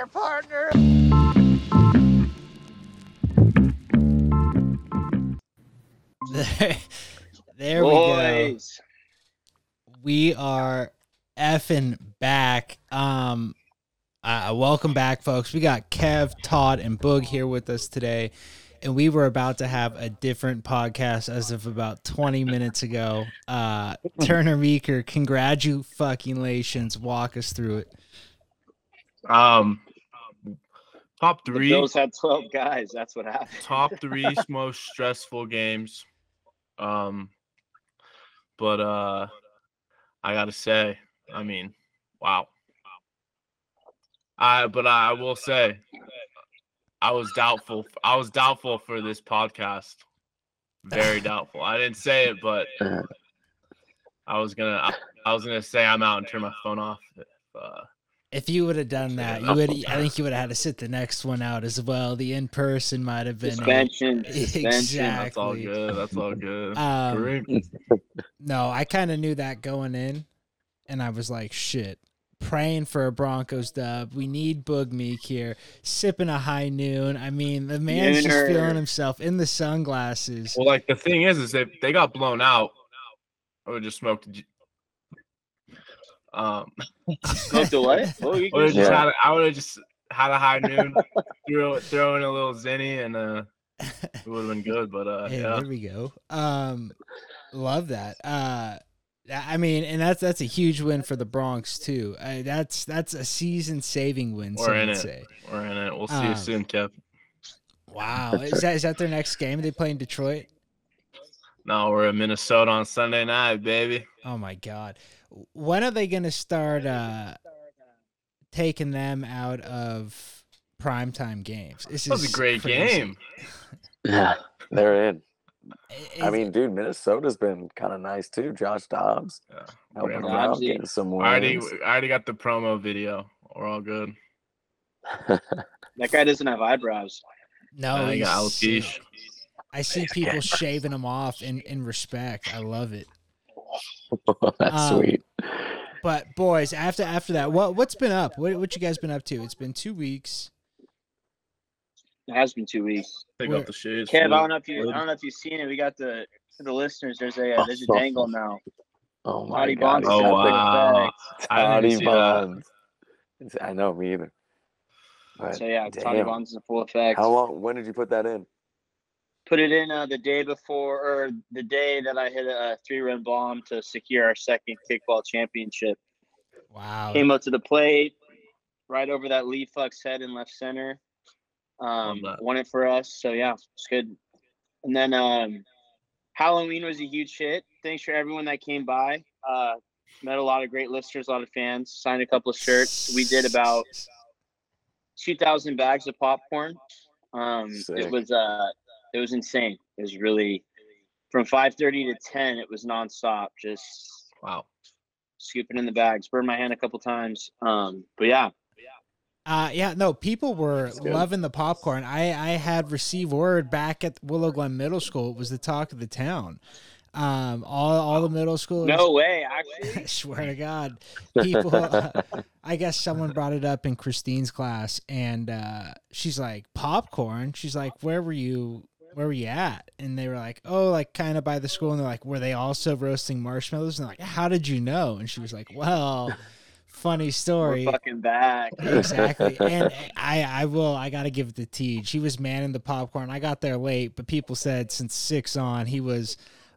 there, partner. There, there we go. We are effing back. Um, uh, welcome back, folks. We got Kev, Todd, and Boog here with us today, and we were about to have a different podcast as of about twenty minutes ago. Uh, Turner Meeker, congratulations. Walk us through it. Um, top The three, Bills had 12 guys. That's what happened. top three most stressful games. Um, but uh, I gotta say, I mean, wow. I but I will say, I was doubtful. I was doubtful for this podcast. Very doubtful. I didn't say it, but I was gonna. I, I was gonna say I'm out and turn my phone off. If, uh, If you would have done that, you would. I think you would have had to sit the next one out as well. The in person might have been. a- Suspension. Suspension. that's all good. That's all good. Um, No, I kind of knew that going in, and I was like, shit. Praying for a Broncos dub. We need Boog Meek here. Sipping a high noon. I mean, the man's just feeling himself in the sunglasses. Well, like the thing is, is if they got blown out, I would just smoked. A J- Um, Smoked a what? Oh, you would have just Yeah. had. a- I would have just had a high noon, throw throw in a little zinny, and uh, it would have been good. But uh, Hey, yeah, there we go. Um, love that. Uh, I mean, and that's that's a huge win for the Bronx too. Uh, that's that's a season saving win. We're in it. say. we're in it. We'll see Um, you soon, Kev. Wow, is that is that their next game? They play in Detroit. No, we're in Minnesota on Sunday night, baby. Oh my god. When are they going to start uh taking them out of primetime games? This That was a great crazy. game. Yeah, they're in. I- I is- mean, dude, Minnesota's been kind of nice too. Josh Dobbs Yeah. helping Great. them out, getting some I already. I already got the promo video. We're all good. That guy doesn't have eyebrows. no, I he's got sick. alopecia. I see people shaving them off in in respect. I love it. That's Um, sweet. But boys, after after that, what what's been up? What what you guys been up to? It's been 2 weeks. It has been two weeks. Take Where- off the shades. Kev, I don't know if you, I don't know if you've seen it. We got the for the listeners. There's a uh, there's a dangle now. Oh my Toddy god. Bonds Oh, got got the wow. effect. I Toddy even see that. Bonds. I know me either. But So yeah, Toddy damn. Bonds is in full effect. How long? When did you put that in? Put it in uh, the day before or the day that I hit a, three run bomb to secure our second kickball championship. Wow. Came up to the plate, right over that Lee Fuck's head in left center. Um, won it for us. So yeah, it's good. And then um, Halloween was a huge hit. Thanks for everyone that came by. Uh, met a lot of great listeners, a lot of fans. Signed a couple of shirts. We did about two thousand bags of popcorn. Um, Sick. it was uh, it was insane. It was really from five thirty to ten. It was nonstop, just Wow. scooping in the bags. Burned my hand a couple times. Um, but yeah, Uh, yeah, no, people were loving the popcorn. I, I had received word back at Willow Glen Middle School. It was the talk of the town. Um, all, all the middle schoolers. no way. I swear to God, people. I guess someone brought it up in Christine's class, and uh, she's like, "Popcorn." She's like, "Where were you? Where were you at?" And they were like, "Oh, like kind of by the school." And they're like, "Were they also roasting marshmallows?" And like, "How did you know?" And she was like, "Well, funny we're story." fucking back. exactly. And I, I will, I got to give it to Teej. He was manning the popcorn. I got there late, but people said since six on, he was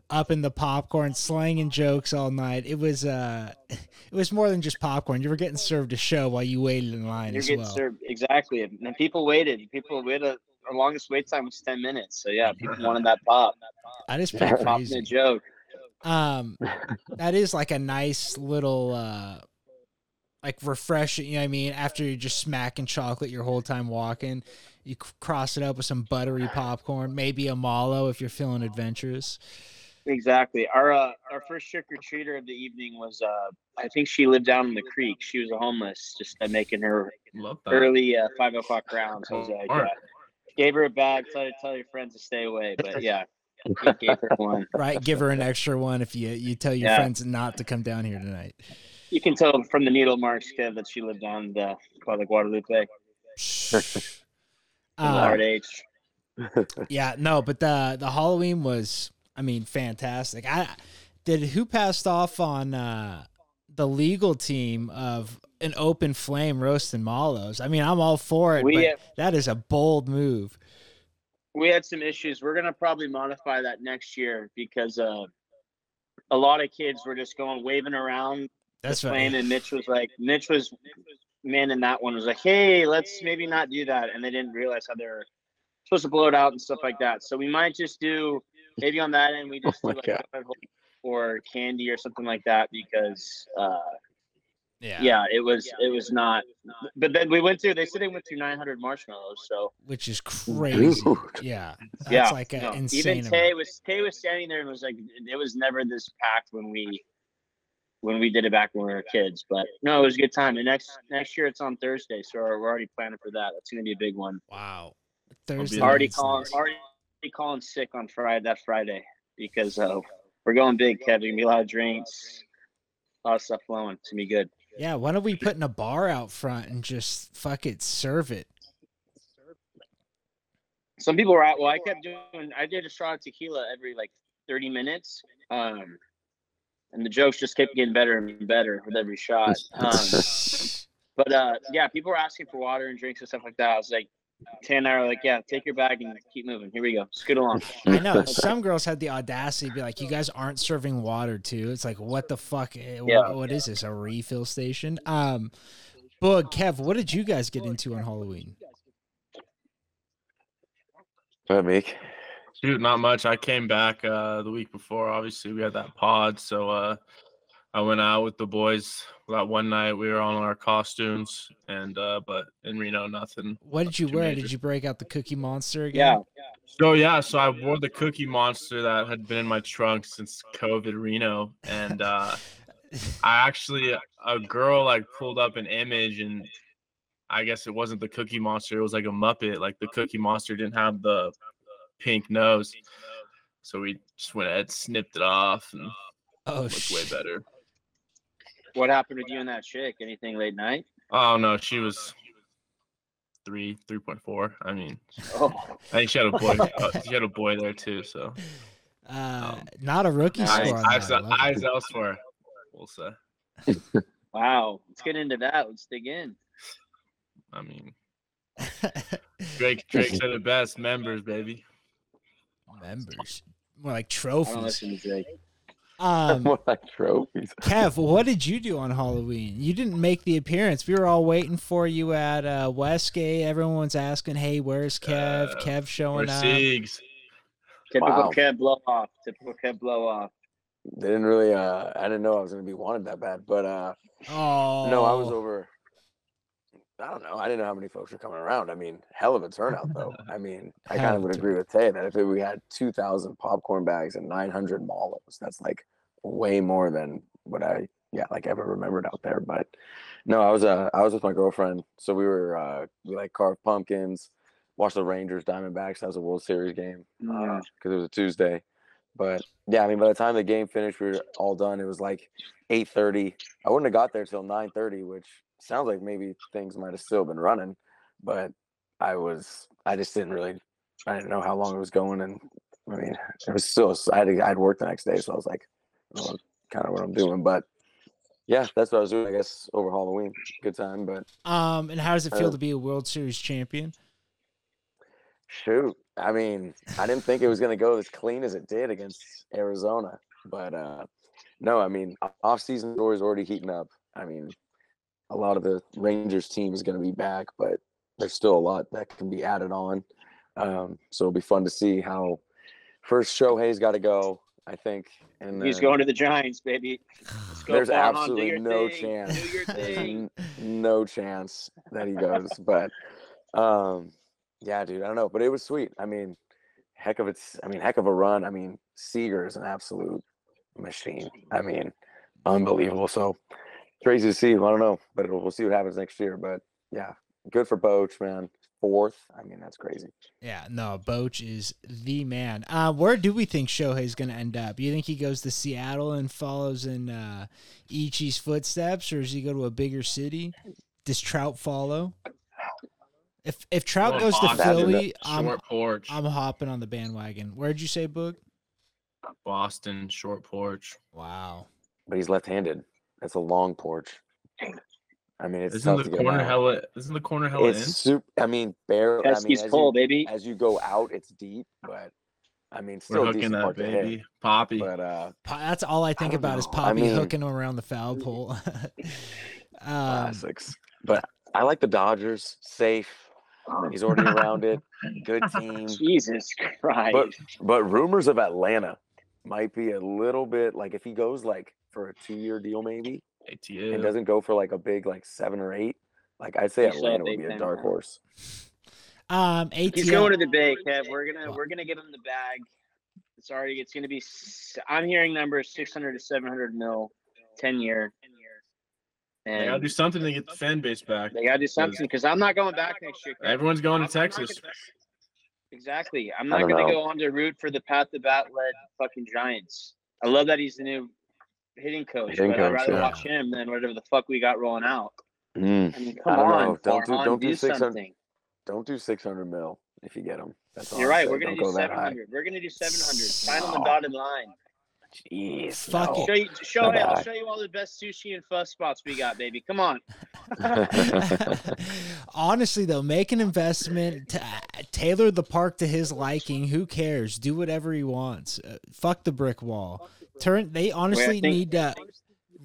up in the popcorn, slanging jokes all night. It was, uh, it was more than just popcorn. You were getting served a show while you waited in line You're as getting well. served exactly, and people waited. People waited. Our longest wait time was ten minutes. So yeah, people wanted that pop. That is pretty Popping a joke. Um, that is like a nice little, uh, like refreshing. You know what I mean? After you're just smacking chocolate your whole time walking, you cross it up with some buttery popcorn, maybe a mallow if you're feeling adventurous. Exactly. Our uh, our first trick or treater of the evening was uh, I think she lived down in the creek. She was a homeless, just uh, making her early uh, five o'clock rounds. I was like, yeah. Gave her a bag. Tell tell your friends to stay away. But yeah, gave her one. Right, give her an extra one if you you tell your Yeah. friends not to come down here tonight. You can tell from the needle marks, Kev, that she lived on the by the Guadalupe. Hard H. yeah, no, but the the Halloween was, I mean, fantastic. I did who passed off on uh, the legal team of an open flame roasting mallows. I mean, I'm all for it, We but have- that is a bold move. we had some issues. We're gonna probably modify that next year because uh, a lot of kids were just going waving around That's the right. flame, and Mitch was like, Mitch was man in that one was like, hey, let's maybe not do that, and they didn't realize how they're supposed to blow it out and stuff like that. So we might just do maybe on that end we just Oh do like God. or candy or something like that because uh, Yeah, yeah, it was it was not. But then we went through. They said they went through 900 marshmallows, so. which is crazy. Dude. Yeah, that's yeah, like an no. insane. Even Tay amount. was Tay was standing there and was like, it was never this packed when we when we did it back when we were kids. But no, it was a good time. And next next year it's on Thursday, so we're we're already planning for that. That's gonna be a big one. Wow, be Thursday. there. already night's calling nice. already calling sick on Friday that Friday because uh, we're going big, Kevin. Gonna be a lot of drinks, a lot of stuff flowing. It's gonna be good. Yeah, why don't we put in a bar out front and just fuck it, serve it? Some people were out. Well, I kept doing. I did a shot of tequila every like 30 minutes. Um, and the jokes just kept getting better and better with every shot. Um, but uh, yeah, people were asking for water and drinks and stuff like that. I was like, Tan and I were like, yeah, take your bag and keep moving. Here we go. Scoot along. I know some girls had the audacity to be like, "You guys aren't serving water too." It's like, what the fuck? eh, wh- Yeah. what is this? A refill station? Um, Boog, Kev, what did you guys get into on Halloween? Go ahead, Meek. Dude, not much. I came back uh the week before. Obviously, we had that pod, so uh I went out with the boys that one night. We were on our costumes, and uh but in Reno, nothing. What did you wear? major. Did you break out the Cookie Monster again? Yeah. So yeah, so I wore the Cookie Monster that had been in my trunk since COVID Reno, and uh I actually a girl like pulled up an image and I guess it wasn't the Cookie Monster, it was like a Muppet. Like the Cookie Monster didn't have the pink nose. So we just went ahead, snipped it off and Oh looked way better. What happened with you and that chick? Anything late night? Oh no, she was three, three point four. I mean, Oh, I think she had a boy. uh, she had a boy there too. So Uh, Um, not a rookie Nice. score. on eyes. I love eyes elsewhere. We'll say. wow. Let's get into that. Let's dig in. I mean, Drake Drake said it best. Members, baby. Members, more like I don't trophies. Listen. Um, More like trophies. Kev, what did you do on Halloween? You didn't make the appearance. We were all waiting for you at uh, Westgate. Everyone's asking, "Hey, where's Kev? Uh, Kev showing up." Siegs. Typical Wow. Kev blow off. Typical Kev blow off. They didn't really. Uh, I didn't know I was gonna be wanted that bad, but uh, Oh no, I was over. I don't know. I didn't know how many folks were coming around. I mean, hell of a turnout, though. I mean, I kind of of would agree with Tay that if we had 2,000 popcorn bags and 900 mallows, that's like way more than what I, yeah, like ever remembered out there. But no, I was, uh, I was with my girlfriend. So we were, uh, we like carved pumpkins, watched the Rangers Diamondbacks. That was a World Series game Yeah. because it was a Tuesday. But yeah, I mean, by the time the game finished, we were all done. It was like 8:30. I wouldn't have got there till 9:30, which sounds like maybe things might have still been running. But I was, I just didn't really, I didn't know how long it was going, and I mean, it was still. I had, I had work the next day, so I was like, Don't kind of what I'm doing. But yeah, that's what I was doing. I guess over Halloween, good time. But Um, and how does it feel Uh, to be a World Series champion? Shoot. I mean, I didn't think it was going to go as clean as it did against Arizona. But uh no, I mean, off-season story is already heating up. I mean, a lot of the Rangers team is going to be back, but there's still a lot that can be added on. Um, so it'll be fun to see how first Shohei's got to go, I think. And He's then going to the Giants, baby. There's absolutely no thing, chance. Do your There's n- no chance that he goes. but um, yeah, dude, I don't know. But it was sweet. I mean, heck of it's. I mean, heck of a run. I mean, Seager is an absolute machine. I mean, unbelievable. So crazy to see. I don't know, but it'll, we'll see what happens next year. But yeah, good for Boch, man. Fourth. I mean, that's crazy. Yeah, no, Boch is the man. Uh, where do we think Shohei's going to end up? You think he goes to Seattle and follows in uh, Ichi's footsteps, or does he go to a bigger city? Does Trout follow? If if Trout Well, goes to Philly, I'm Short porch. I'm hopping on the bandwagon. Where'd you say, Boog? Boston short porch. Wow. But he's left-handed. That's a long porch. I mean, it's Isn't the corner out. hella? Isn't the corner hella It's in? super. I mean, barely. I mean, Pesky's as full, you, baby. as you go out, it's deep, but I mean, We're still a hooking decent that part hit. baby, Poppy. But uh, Po- That's all I think don't about is know. I Poppy mean- hooking around the foul pole. um, classics. But I like the Dodgers. Safe. He's already around it. Good team. Jesus Christ. But but rumors of Atlanta might be a little bit like if he goes like for a two-year deal maybe ATL. and doesn't go for like a big like seven or eight. Like I'd say He's still Atlanta would big be a fan, dark man. horse. um, He's ATL. going to the Bay, Kev. We're gonna we're gonna give him the bag. It's already it's gonna be. s- I'm hearing numbers 600 to 700 mil, 10 year. They gotta And do something to get the fan base back. they gotta do something because I'm not going back next year. Kev. Everyone's going to I'm- I'm not Texas. Exactly. I'm I not don't gonna know. go on to root for the Pat the Bat led fucking Giants. I love that he's the new hitting coach, Hitting but I'd rather yeah. watch him than whatever the fuck we got rolling out. Mm, I mean, I don't on, know. Don't do- Farhan, don't do do 600 something. Don't do six hundred mil if you get him. That's all You're right. We're gonna Don't do go that high. 700. We're gonna do 700. Sign on the dotted line. Jeez, Fuck I'll it. show you. Show Not hey, I'll show you all the best sushi and pho spots we got, baby. Come on. Honestly, though, make an investment, t- tailor the park to his liking. Who cares? Do whatever he wants. Uh, fuck the brick wall. Turn. They honestly think- need to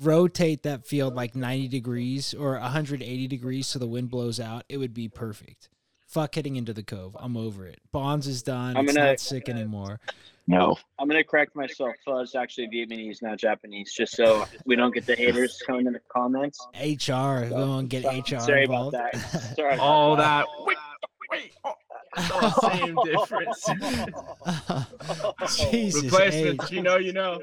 rotate that field like 90 degrees or 180 degrees so the wind blows out. It would be perfect. Fuck hitting into the cove. I'm over it. Bonds is done. I'm it's gonna- not sick anymore. no. I'm gonna correct myself. Uh, Pho's actually Vietnamese, not Japanese, just so we don't get the haters coming in the comments. HR. We won't get HR Sorry about that. Sorry. about All that. that. Wait, wait. Oh, same difference. Jesus Replacements. H. You know, you know.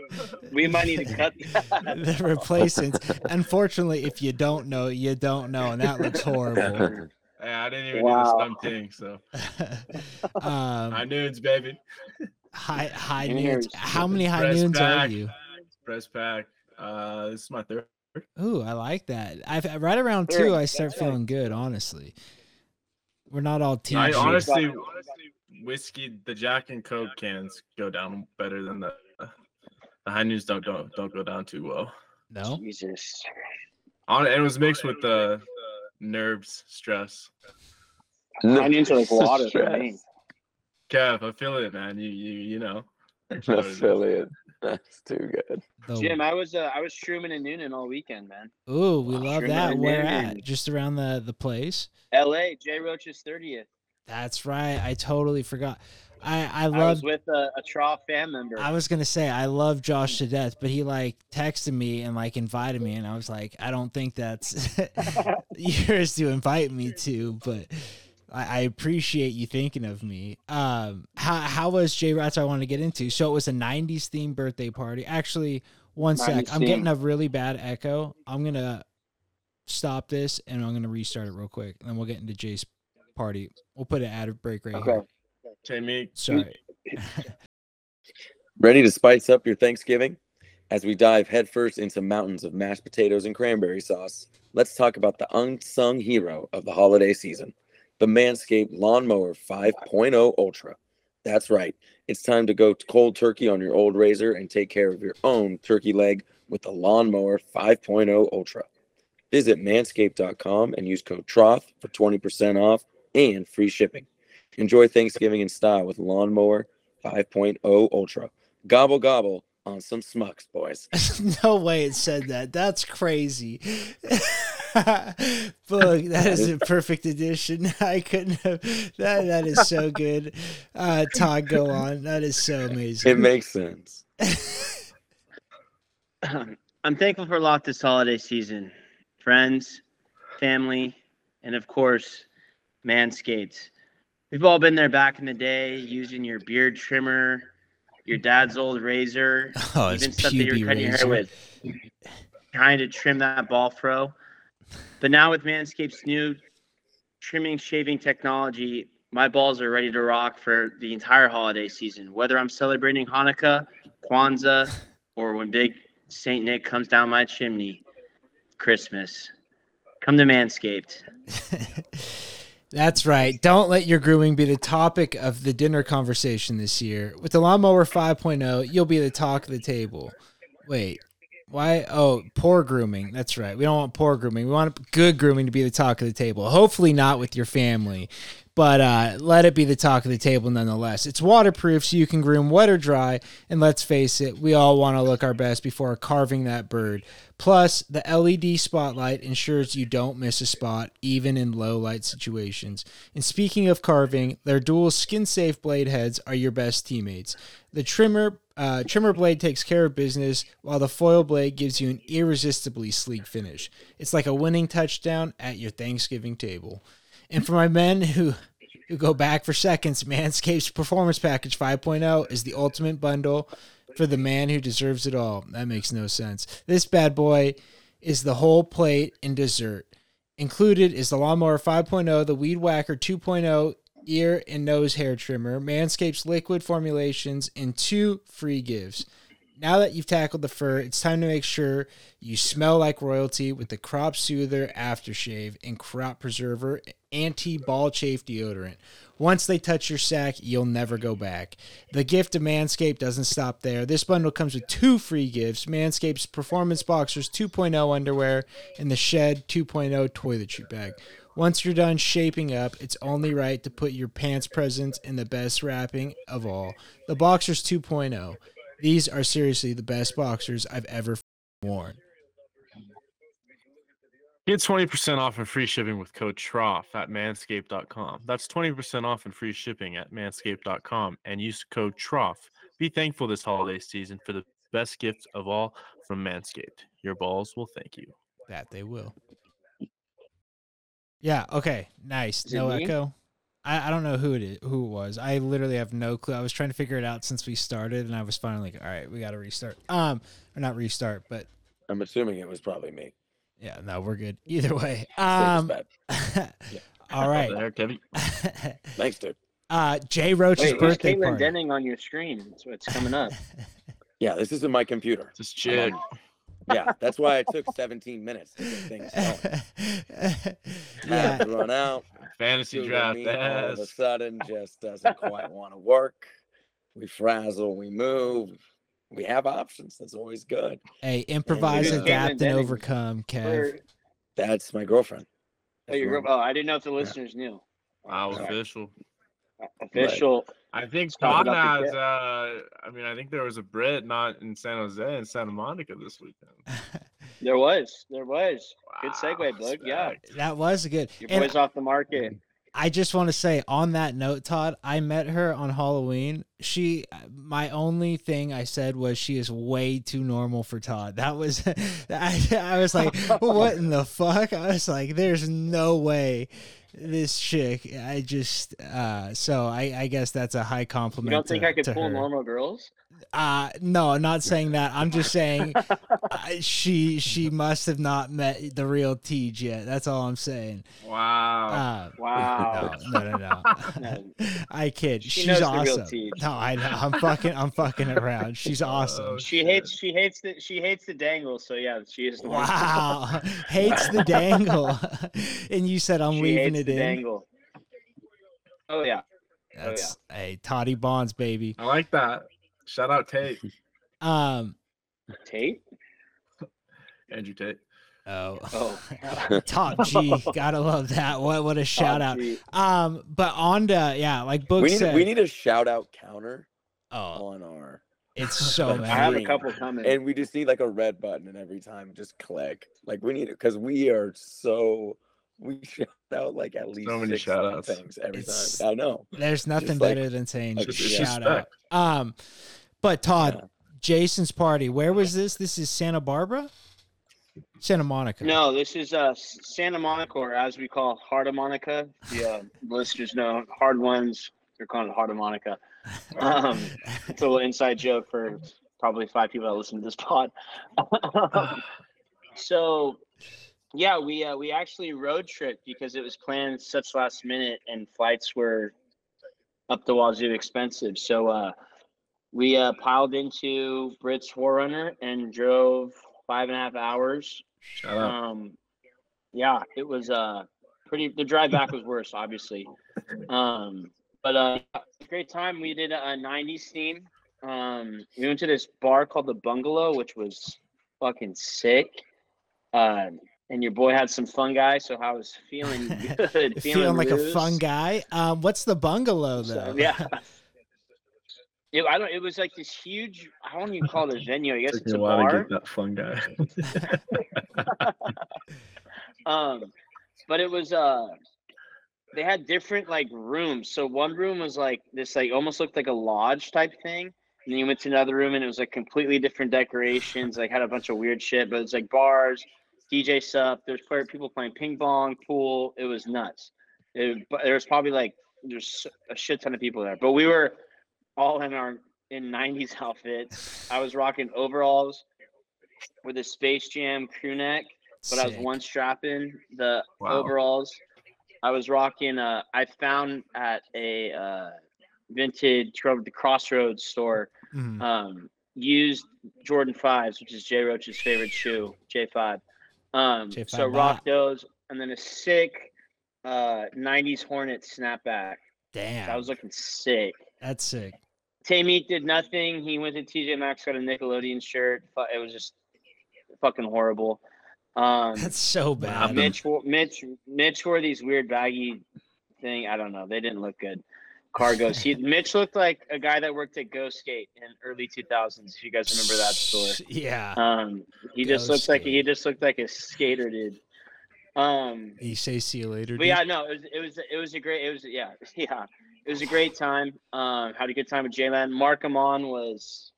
We might need to cut the replacements. Unfortunately, if you don't know, you don't know, and that looks horrible. Yeah, I didn't even Wow. do the stump thing, so um, high noons, baby. high high In noons. How many high Press noons are you? Press pack. Uh, this is my third. Ooh, I like that. I've right around Sure, two. I start that's right. feeling good. Honestly, we're not all team. I shit. honestly, whiskey, the Jack and Coke cans go down better than the the high noons don't don't don't go down too well. no. Jesus. On it was mixed with the nerves, stress. Onions are like water for Kev, I feel it, man. You you you know. Affiliate. That's too good. The- Jim, I was uh, I was Truman and Noonan all weekend, man. Ooh, we love Sure, that. man, Where man. at? Just around the the place. L.A. Jay Roach's thirtieth. That's right. I totally forgot. I I I love was with a, a Trough fan member. I was gonna say I love Josh to death, but he like texted me and like invited me, and I was like, I don't think that's yours to invite me to, but I, I appreciate you thinking of me. Um, how how was J Roach's? I want to get into. So it was a '90s themed birthday party. Actually, one sec, 90s I'm getting a really bad echo. I'm gonna stop this and I'm gonna restart it real quick, and then we'll get into Jay's party. We'll put an ad break right okay. here. Okay, me. Sorry. Ready to spice up your Thanksgiving? As we dive headfirst into mountains of mashed potatoes and cranberry sauce, let's talk about the unsung hero of the holiday season, the Manscaped Lawnmower 5.0 Ultra. That's right, it's time to go cold turkey on your old razor and take care of your own turkey leg with the Lawnmower 5.0 Ultra. Visit manscaped.com and use code TROUGH for 20% off and free shipping. Enjoy Thanksgiving in style with Lawnmower 5.0 Ultra. Gobble gobble on some smucks, boys. no way it said that. That's crazy. Boog, that is a perfect addition. I couldn't have that that is so good. Uh Todd, go on. That is so amazing. It makes sense. I'm thankful for a lot this holiday season. Friends, family, and of course, Manscaped. We've all been there back in the day using your beard trimmer, your dad's old razor, oh, it's even stuff that you were puby cutting your hair razor. with, trying to trim that ball fro. But now with Manscaped's new trimming shaving technology, my balls are ready to rock for the entire holiday season. Whether I'm celebrating Hanukkah, Kwanzaa, or when Big Saint Nick comes down my chimney, Christmas. Come to Manscaped. That's right. Don't let your grooming be the topic of the dinner conversation this year. With the Lawnmower 5.0, you'll be the talk of the table. Wait, why? Oh, poor grooming. That's right. We don't want poor grooming. We want good grooming to be the talk of the table. Hopefully, not with your family, but uh, let it be the talk of the table nonetheless. It's waterproof, so you can groom wet or dry. And let's face it, we all want to look our best before carving that bird. Plus, the LED spotlight ensures you don't miss a spot, even in low light situations. And speaking of carving, their dual skin safe blade heads are your best teammates. The trimmer uh, trimmer blade takes care of business, while the foil blade gives you an irresistibly sleek finish. It's like a winning touchdown at your Thanksgiving table. And for my men who who go back for seconds, Manscaped's Performance Package 5.0 is the ultimate bundle for the man who deserves it all. That makes no sense. This bad boy is the whole plate and dessert. Included is the Lawnmower 5.0, the Weed Whacker 2.0 ear and nose hair trimmer, Manscaped's liquid formulations, and two free gifts. Now that you've tackled the fur, it's time to make sure you smell like royalty with the Crop Soother Aftershave and Crop Preserver Anti Ball Chafe Deodorant. Once they touch your sack, you'll never go back. The gift of Manscaped doesn't stop there. This bundle comes with two free gifts Manscaped's Performance Boxers 2.0 underwear and the Shed 2.0 toiletry bag. Once you're done shaping up, it's only right to put your pants presents in the best wrapping of all the Boxers 2.0. These are seriously the best boxers I've ever worn. Get 20% off and free shipping with code TROUGH at manscaped.com. That's 20% off and free shipping at manscaped.com and use code TROUGH. Be thankful this holiday season for the best gift of all from Manscaped. Your balls will thank you. That they will. Yeah, okay. Nice. Is it No me? echo. I, I don't know who it is, who it was. I literally have no clue. I was trying to figure it out since we started and I was finally like, all right, we gotta restart. Um or not restart, but I'm assuming it was probably me. yeah, no, we're good. Either way. Um bet. all right. There, Kevin. Thanks, dude. uh Jay Roach's Wait, who's birthday Caitlin party. Denning on your screen? That's what's coming up. Yeah, this isn't my computer. Just chick. Yeah, that's why it took 17 minutes to get things going. yeah. Run out. Fantasy draft Meet all of a sudden just doesn't quite want to work. We frazzle, we move. We have options. That's always good. Hey, improvise, uh, adapt, and overcome, Kev. That's my girlfriend. oh, your girl- oh, I didn't know if the listeners knew. Wow, Right. official. Official. I think Stop Todd has. Uh, I mean, I think there was a Brit not in San Jose and Santa Monica this weekend. There was. There was. Good segue, Wow, bud. Yeah. respect. that was good. Your And boy's off the market. I just want to say on that note, Todd, I met her on Halloween. She, my only thing I said was she is way too normal for Todd. That was, I, I was like, what in the fuck? I was like, there's no way this chick. I just, uh, so I, I guess that's a high compliment. You don't think to- I could pull her. normal girls? Uh, no, I'm not saying that. I'm just saying uh, she she must have not met the real Teej yet. That's all I'm saying. Wow. Uh, Wow. no, no, no, no. No. I kid. She She's knows the real awesome. No, I know. I'm fucking. I'm fucking around. She's awesome. Oh, She hates she hates the she hates the dangle, so yeah, she is normal. Wow, hates the dangle, and you said I'm she leaving hates it the in. dangle. Oh yeah. yeah. That's hey Toddy Bonds, baby. I like that. Shout out Tate, Um. Tate? Andrew Tate. Oh. Oh. Top G, gotta love that. What what a shout Oh, out. gee. Um, but on to yeah, like Boog we need said. we need a shout out counter oh, on our it's so I have a couple coming. and we just need like a red button and every time just click. Like we need it because we are so we shout out like at least so many shout outs. things every It's- time. I know. There's nothing like- better than saying like, It's shout out. Um, but Todd, Yeah. Jason's party. Where was this? This is Santa Barbara, Santa Monica. No, this is uh Santa Monica, or as we call Heart of Monica. Yeah, uh, listeners know hard ones. They're calling it Heart of Monica. Um, it's a little inside joke for probably five people that listen to this pod. so, yeah, we uh, we actually road trip because it was planned such last minute, and flights were up the wazoo expensive. So, uh, we uh, piled into Brits Forerunner and drove five and a half hours Shout out. um, yeah, it was uh pretty. The drive back was worse, obviously. Um, but uh, great time. We did a, a '90s theme. Um, we went to this bar called the Bungalow, which was fucking sick. Uh, and your boy had some fun guy, so I was feeling good, Feeling, like a loose. fun guy. Um, what's the bungalow though? So, yeah. It, I don't. It was like this huge. I don't even call it a venue. I guess Took it's a a while to bar. get that fun guy. Um, but it was uh, they had different like rooms. So one room was like this, like almost looked like a lodge type thing. And then you went to another room and it was like completely different decorations. Like had a bunch of weird shit, but it's like bars, DJ stuff. There's player- people playing ping pong, pool. It was nuts. It, but there was probably like there's a shit ton of people there. But we were all in our in '90s outfits. I was rocking overalls with a Space Jam crew neck but I was Sick. one strapping the Wow. overalls. I was rocking. Uh, I found at a uh, vintage the Crossroads store Mhm. um, used Jordan fives, which is Jay Roach's favorite shoe, J five. Um, J5 so bot. rock those, and then a sick uh, '90s Hornet snapback. Damn, I was looking sick. that's sick. Tay did nothing. He went to TJ Maxx, got a Nickelodeon shirt. It was just fucking horrible. Um, That's so bad. happened? Mitch, wore- Mitch, Mitch wore these weird baggy thing. I don't know. They didn't look good. Cargos. He, Mitch looked like a guy that worked at Go Skate in early 2000s. If you guys remember that store. Yeah. Um, he just Go looked like he just looked like a skater dude. Um, You say see you later. but dude? yeah, no, it was it was it was a great it was yeah yeah it was a great time. Um, had a good time with J Man. Mark Amon was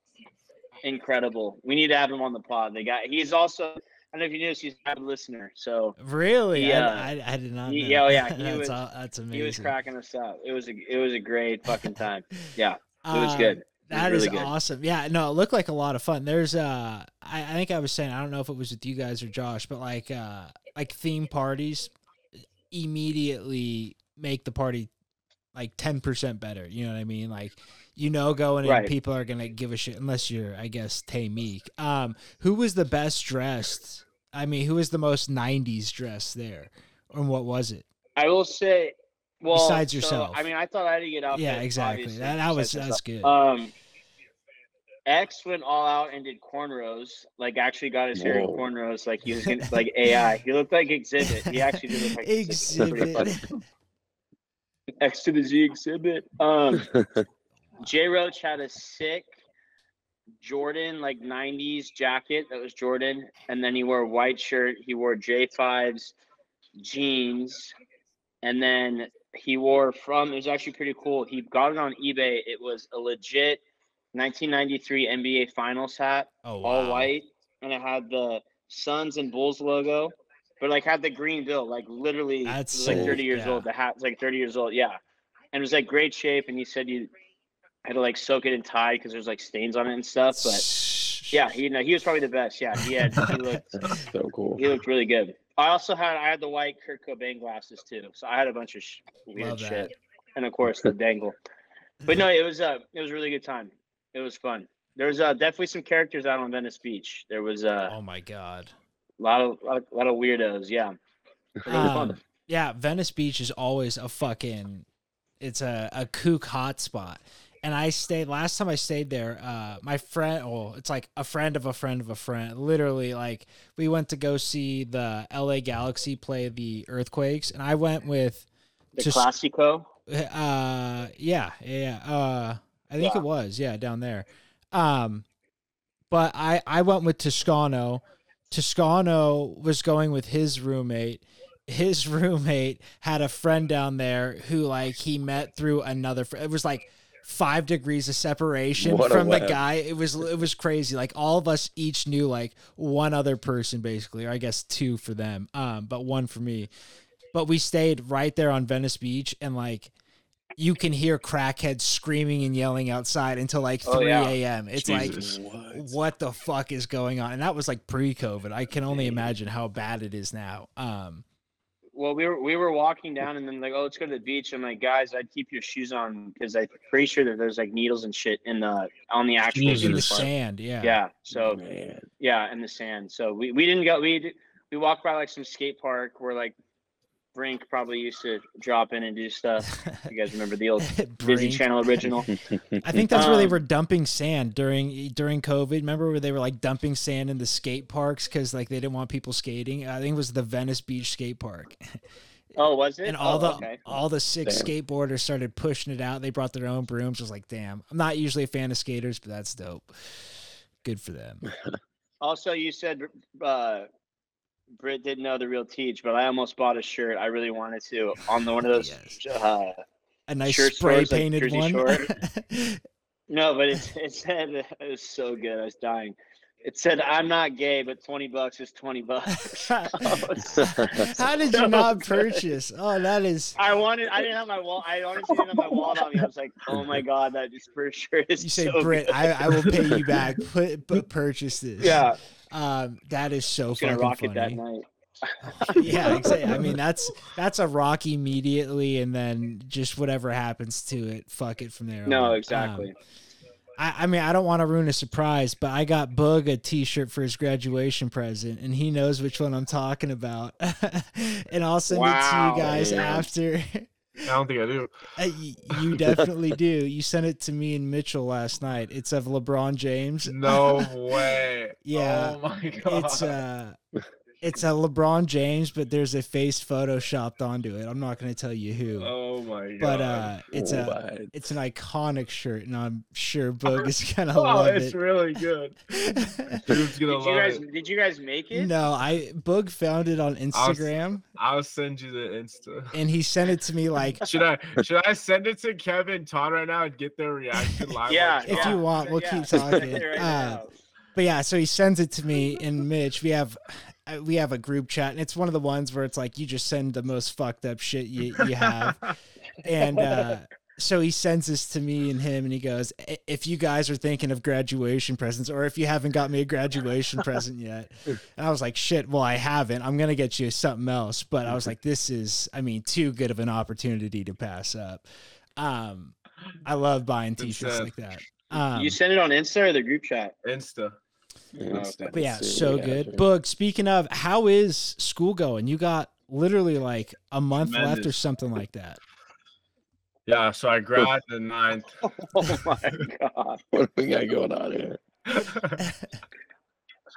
incredible. We need to have him on the pod. The guy he's also I don't know if you knew this, he's a listener. So Really? Yeah. I, I, I did not. Know. yeah, oh, yeah, that's was- all, that's amazing. he was cracking us up. It was a it was a great fucking time. Yeah, it was Um, good. That is good. awesome. Yeah, no, it looked like a lot of fun. There's uh I, I think I was saying, I don't know if it was with you guys or Josh, but like uh like theme parties immediately make the party like ten percent better. You know what I mean? Like you know going in Right. people are gonna give a shit unless you're I guess Tay Meek. Um who was the best dressed? I mean, who was the most nineties dressed there? And what was it? I will say, well, Besides so, yourself. I mean, I thought I had to get out. yeah, exactly. That, that was that's good. Um, X went all out and did cornrows. Like actually got his hair in Whoa. cornrows. Like he was gonna, like AI. He looked like Xzibit. He actually did look like Xzibit. It was pretty Xzibit. funny. X to the Z Xzibit. Um, J Roach had a sick Jordan like '90s jacket that was Jordan, and then he wore a white shirt. He wore J5s, jeans, and then he wore from. It was actually pretty cool. He got it on eBay. It was a legit 1993 NBA Finals hat, oh, wow. all white, and it had the Suns and Bulls logo, but like had the green bill. Like literally, That's like sick, 30 years yeah. old. The hat's like 30 years old. Yeah, and it was like great shape. And he said you had to like soak it in Tide because there's like stains on it and stuff. But yeah, he no, he was probably the best. Yeah, he had he looked so cool. he looked really good. I also had I had the white Kurt Cobain glasses too, so I had a bunch of sh- weird shit, and of course the dangle. But no, it was uh it was a really good time. It was fun. There was uh, definitely some characters out on Venice Beach. There was uh, Oh my god. A lot of lot of, lot of weirdos. Yeah, But it was fun. Um, yeah, Venice Beach is always a fucking it's a, a kook hotspot. And I stayed last time I stayed there, uh my friend oh, it's like a friend of a friend of a friend. Literally like we went to go see the LA Galaxy play the Earthquakes and I went with The Just- Classico. uh yeah, yeah. Uh I think Yeah. it was, yeah, down there. Um but I I went with Toscano. Toscano was going with his roommate. His roommate had a friend down there who like he met through another fr- it was like 5 degrees of separation What from the guy. It was it was crazy. Like all of us each knew like one other person basically, or I guess two for them. Um but one for me. But we stayed right there on Venice Beach and like you can hear crackheads screaming and yelling outside until like 3 Oh, yeah. a.m. It's Jesus. like What? what the fuck is going on? And that was like pre-COVID. I can only imagine how bad it is now. Um, Well, we were we were walking down and then like, oh, let's go to the beach. I'm like, guys, I'd keep your shoes on because I'm pretty sure that there's like needles and shit in the on the actual in the Jesus. skate park. sand, yeah. Yeah. So man. yeah, in the sand. So we, we didn't go. We we walked by like some skate park where like Brink probably used to drop in and do stuff. You guys remember the old Disney Channel original? I think that's where they Um, were dumping sand during during COVID. Remember where they were like dumping sand in the skate parks because like they didn't want people skating. I think it was the Venice Beach skate park, Oh, was it? and all oh, the okay. all the sick Damn. skateboarders started pushing it out. They brought their own brooms. I was like, damn. I'm not usually a fan of skaters, but that's dope. Good for them. Also, you said uh, Britt didn't know the real Teej, but I almost bought a shirt. I really wanted to on the, one of those. Yes. Uh, A nice Shirt spray stores painted Jersey one. No, but it, it said it was so good. I was dying. It said, "I'm not gay, but twenty bucks is twenty bucks." How did you So not good. purchase? Oh, that is. I wanted. I didn't have my wall. I honestly didn't have my wallet on me. I was like, "Oh my god, that is for sure." Is You say, so Britt, good." I, I will pay you back. Put, but purchase this. Yeah, Um, that is so I was gonna fucking rock it that funny. night. yeah, exactly. I mean, that's that's a rock immediately, and then just whatever happens to it, fuck it from there. No, on. exactly. Um, I, I mean, I don't want to ruin a surprise, but I got Boog a T-shirt for his graduation present, and he knows which one I'm talking about. and I'll send it to you guys man. after. I don't think I do. Uh, you definitely do. You sent it to me and Mitchell last night. It's of LeBron James. No way. Yeah, Oh my god. It's uh it's a LeBron James, but there's a face photoshopped onto it. I'm not going to tell you who, Oh my god. but uh, it's a it's an iconic shirt, and I'm sure Boog is gonna Oh, love it's it. It's really good. Dude's gonna Did you guys? it. Did you guys make it? no, I Boog found it on Instagram, I'll send you the Insta. and he sent it to me like, Should I should I send it to Kevin Todd right now and get their reaction live? on Yeah, If chat? you want, we'll yeah, keep talking. right Uh, but yeah, so he sends it to me and Mitch. We have we have a group chat, and it's one of the ones where it's like you just send the most fucked up shit you you have. and uh, so he sends this to me and him, and he goes, "If you guys are thinking of graduation presents, or if you haven't got me a graduation present yet," and I was like, "Shit, well, I haven't. I'm gonna get you something else." But I was like, "This is, I mean, too good of an opportunity to pass up." Um, I love buying T-shirts like that. Um, you send it on Insta or the group chat? Insta. Insta, but yeah, so what good. here. Boog, speaking of, how is school going? You got literally like a month left or something like that. Yeah, so I grabbed the ninth. Oh my god! What do we got going on here?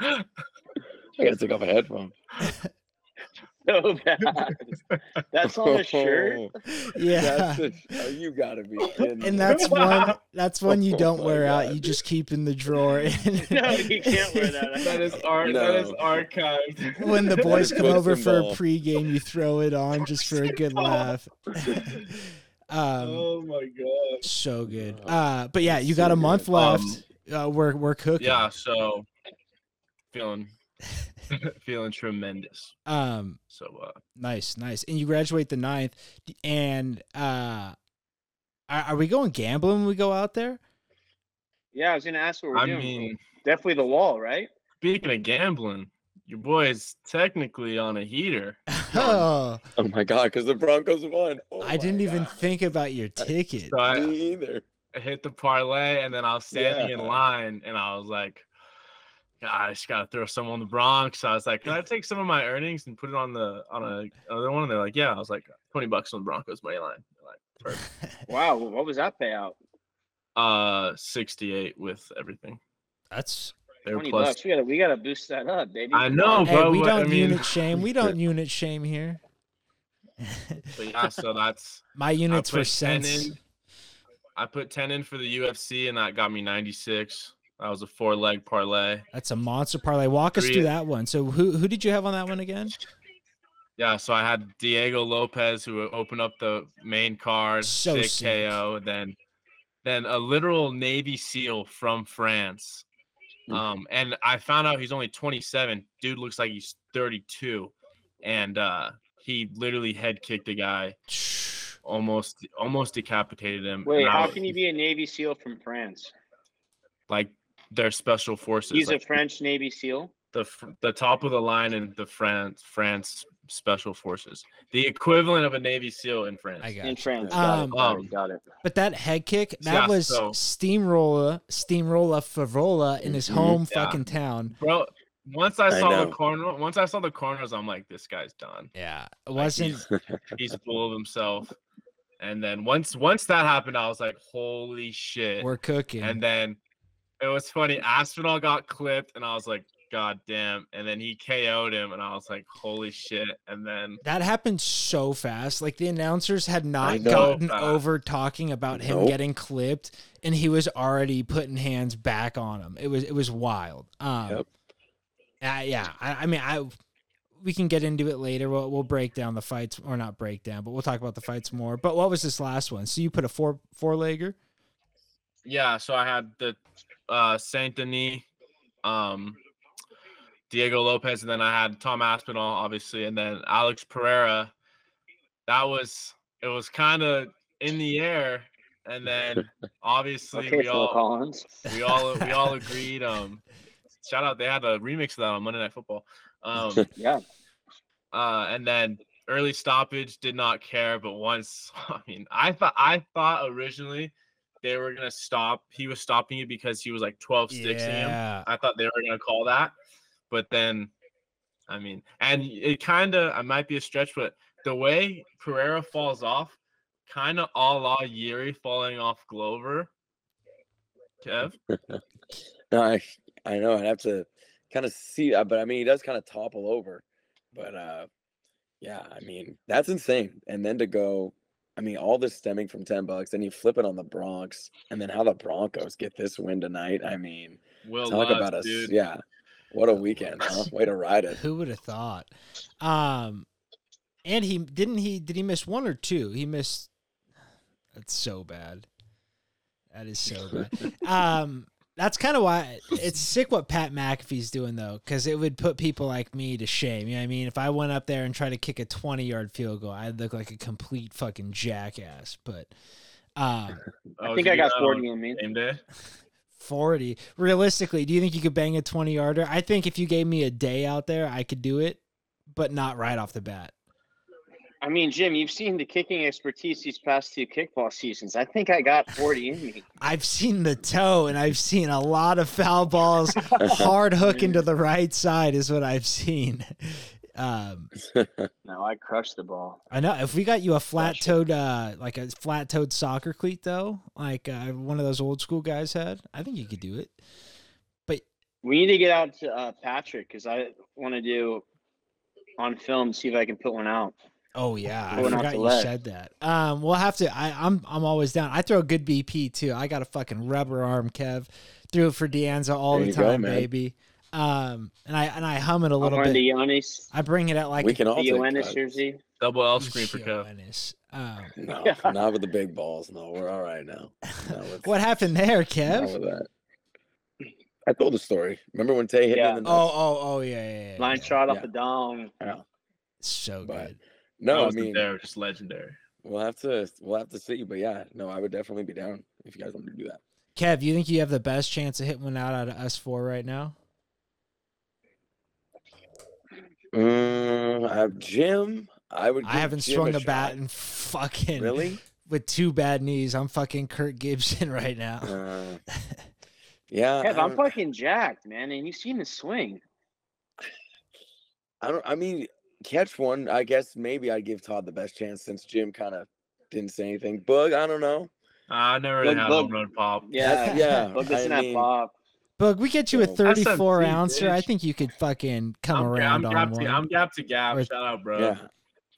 I gotta take off a headphone. So bad. That's on the shirt. Yeah. That's it. Oh, you gotta be kidding. and that's one that's one you Oh don't my wear out. You just keep in the drawer. No, you can't wear that. that is art. That is archived. when the boys come over for a symbol. pregame, you throw it on just for a good laugh. um, oh my god. so good. Oh, Uh, but yeah, you got a month good. left. Um, uh, we're we're cooking. Yeah, so feeling feeling tremendous. Um, So uh nice, nice. And you graduate the ninth. And uh, are, are we going gambling when we go out there? Yeah, I was gonna ask what we're I doing. mean, Definitely the wall, right? speaking of gambling, your boy is technically on a heater. Oh, Oh my god, because the Broncos won. Oh I didn't my even God. think about your ticket. So I, Me either. I hit the parlay and then I was standing in line and I was like, God, I just gotta throw some on the Bronx. I was like, Can I take some of my earnings and put it on the on a other one? And they're like, Yeah. I was like, twenty bucks on the Broncos money line. They're like, perfect. Wow, what was that payout? uh sixty-eight with everything. That's They were Twenty plus bucks. We gotta we gotta boost that up, baby. I know, hey, bro. we don't I mean, unit shame. We don't unit shame here. but yeah, so that's My units were put 10 cents. in. I put 10 in for the UFC and that got me 96. That was a four leg parlay. That's a monster parlay. Walk us Three- through that one. So who who did you have on that one again? Yeah, so I had Diego Lopes who opened up the main card, So sick sick. KO, then then a literal Navy SEAL from France. Um, and I found out he's only 27. Dude looks like he's 32. And uh he literally head kicked a guy, almost almost decapitated him. Wait, and I how was- can you be a Navy SEAL from France? like their special forces? He's a French Navy SEAL. the the top of the line in the France France special forces, the equivalent of a Navy SEAL in France. I got In you. France. Got Um, it. Got Um, it. Got it. But that head kick, that Yeah, was so- steamroller, steamroller Frevola in his Mhm. home Yeah. fucking town. Bro, once I I saw know. the corner, once I saw the corners, I'm like, this guy's done. Yeah, it wasn't. he's, he's full of himself. And then once once that happened, I was like, holy shit. We're cooking. And then it was funny. Aspinall got clipped, and I was like, God damn. And then he KO'd him, and I was like, holy shit. And then That happened so fast. Like the announcers had not gotten Fast. over talking about him Nope. getting clipped, and he was already putting hands back on him. It was it was wild. Um, Yep. uh, yeah. I, I mean, I we can get into it later. We'll we'll break down the fights, or not break down, but we'll talk about the fights more. But what was this last one? So you put a four four legger. yeah, so I had the uh Saint Denis, um Diego Lopes, and then I had Tom Aspinall, obviously, and then Alex Pereira. That was it was kind of in the air, and then obviously Okay, we Phil all Collins. we all we all agreed. Um, shout out, they had a remix of that on Monday Night Football. Um, Yeah. uh, and then early stoppage did not care, but once I mean, I thought I thought originally they were gonna stop. He was stopping it because he was like 12 sticks in him. Yeah. I thought they were gonna call that, but then, I mean, and it kind of I might be a stretch, but the way Pereira falls off, kind of a la Yuri falling off Glover. Kev, No, I I know. I'd have to kind of see that, but I mean, he does kind of topple over. But uh, yeah, I mean, that's insane. And then to go, I mean, all this stemming from ten bucks, then you flip it on the Bronx, and then how the Broncos get this win tonight. I mean, Will talk Lutz, about us. Yeah, what a weekend, huh? Way to ride it. Who would have thought? Um, and he didn't he did he miss one or two? He missed. That's so bad. That is so bad. um, that's kind of why it's sick what Pat McAfee's doing though, because it would put people like me to shame. You know what I mean? If I went up there and tried to kick a twenty-yard field goal, I'd look like a complete fucking jackass. But um, Oh, I think I got 40 on in me. Game day. 40. Realistically, do you think you could bang a 20 yarder? I think if you gave me a day out there, I could do it, but not right off the bat. I mean, Jim, you've seen the kicking expertise these past two kickball seasons. I think I got 40 in me. I've seen the toe and I've seen a lot of foul balls hard hook into the right side is what I've seen. Um, No, I crushed the ball. I know if we got you a flat toed, uh, like a flat toed soccer cleat though, like uh, one of those old school guys had, I think you could do it. But we need to get out to uh, Patrick because I want to do on film, see if I can put one out. Oh yeah, I forgot you leg. said that. Um, we'll have to. I, I'm I'm always down. I throw a good BP too. I got a fucking rubber arm, Kev. Threw it for De Anza all There the you go, time, baby. Um, and I and I hum it a I'm little wearing bit. the Giannis, I bring it out like we can all the take Giannis jersey. Double L screen for Kev. Giannis. Um, No, not with the big balls. No, we're all right now. With- what happened there, Kev? I told the story. Remember when Tay hit Yeah. me in the Oh nuts? oh oh yeah yeah. yeah, Line yeah. shot off the dome. So But- good. No, I I wasn't mean there, just legendary. we'll have to we'll have to see. But yeah, no, I would definitely be down if you guys want to do that. Kev, you think you have the best chance of hitting one out out of us four right now? Mm, I have Jim. I would. I haven't Jim swung a, shot. bat in fucking Really? with two bad knees. I'm fucking Kirk Gibson right now. Uh, yeah. Kev, I I'm fucking jacked, man, and you've seen the swing. I don't. I mean, catch one. I guess maybe I'd give Todd the best chance since Jim kind of didn't say anything. Boog. I don't know. I never really Look, had look. home run pop. Yeah, yeah, Look, listen I at mean- Bob. Boog, we get you a 34 SMT, ouncer. I think you could fucking come I'm, around I'm on gap one. to, I'm gap to gap. Or- Shout out, bro. Yeah.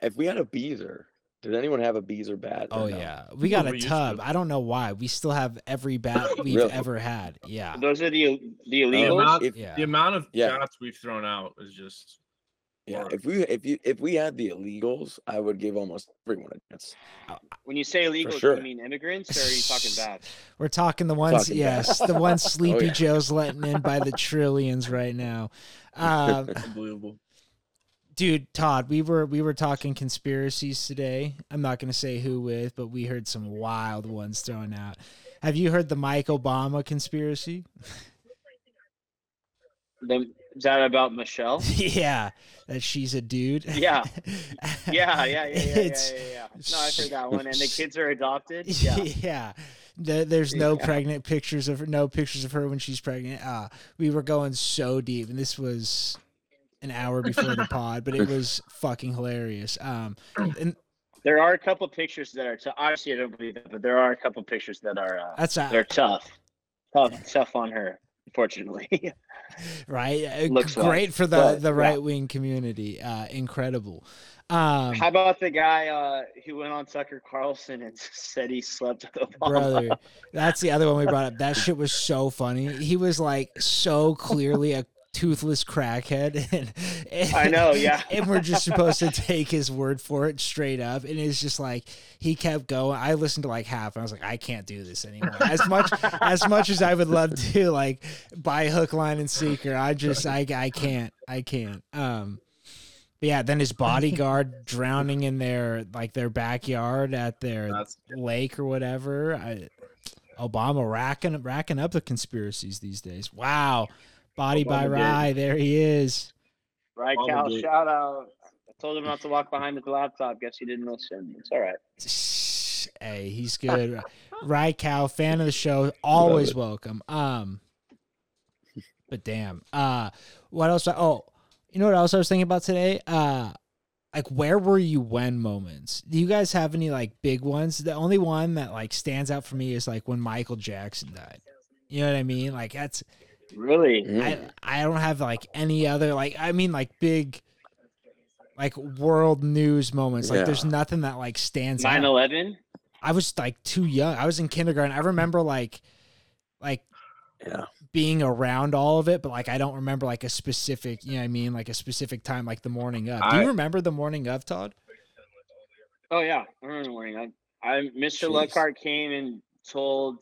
If we had a Beezer, did anyone have a Beezer bat? oh no? yeah, we got a tub. I don't know why. We still have every bat we've Really? ever had. Yeah, Those are the the illegals. amount- if, yeah. The amount of Yeah. shots we've thrown out is just yeah, if we if you if we had the illegals, I would give almost everyone a chance. when you say illegals, do sure. you mean immigrants or are you talking bad? We're talking the ones. Talking yes, bad. the ones Sleepy yeah. Joe's letting in by the trillions right now. Um, unbelievable. dude todd we were we were talking conspiracies today i'm not going to say who with but we heard some wild ones thrown out have you heard the mike obama conspiracy The, is that about Michelle? yeah that she's a dude Yeah. Yeah, yeah, yeah, yeah, yeah, It's- yeah, yeah. No, I've heard that one. And the kids are adopted. Yeah. yeah The, there's no Yeah. pregnant pictures of her, no pictures of her when she's pregnant. Uh, we were going so deep, and this was an hour before the pod, but it was fucking hilarious. Um, and There are a couple pictures that are t- obviously I don't believe that, but there are a couple pictures that are uh, that's uh, they're tough, tough, tough on her. Unfortunately, right. Uh, Looks like, great for the but, the right wing community. Uh, incredible. Um, how about the guy uh, who went on Tucker Carlson and said he slept with Obama? brother. That's the other one we brought up. That shit was so funny. He was like so clearly a toothless crackhead, and, and I know, yeah. And we're just supposed to take his word for it straight up. And it's just like he kept going. I listened to like half, and I was like, I can't do this anymore. As much as much as I would love to, like buy hook, line, and sinker, I just I I can't I can't. Um. Yeah, then his bodyguard drowning in their like their backyard at their That's lake or whatever. I, Obama racking racking up the conspiracies these days. Wow, body by Obama. Rye, there he is. Right, Obama Cal, shout out. I told him not to walk behind the laptop. Guess he didn't listen. It's all right. Hey, he's good. Rye Cow, fan of the show, always welcome. Um, but damn, uh, what else? Oh, you know what else I was thinking about today? Uh, like where were you when moments? Do you guys have any like big ones? The only one that like stands out for me is like when Michael Jackson died. You know what I mean? Like that's Really? Mm. I I don't have like any other like I mean like big like world news moments. Like there's nothing that like stands out. 9/11. I was like too young. I was in kindergarten. I remember like like Yeah. being around all of it, but like I don't remember like a specific, you know what I mean, like a specific time like the morning of. Do you remember the morning of, Todd? Oh yeah, I remember the morning. I, I Mr. Jeez. Lockhart came and told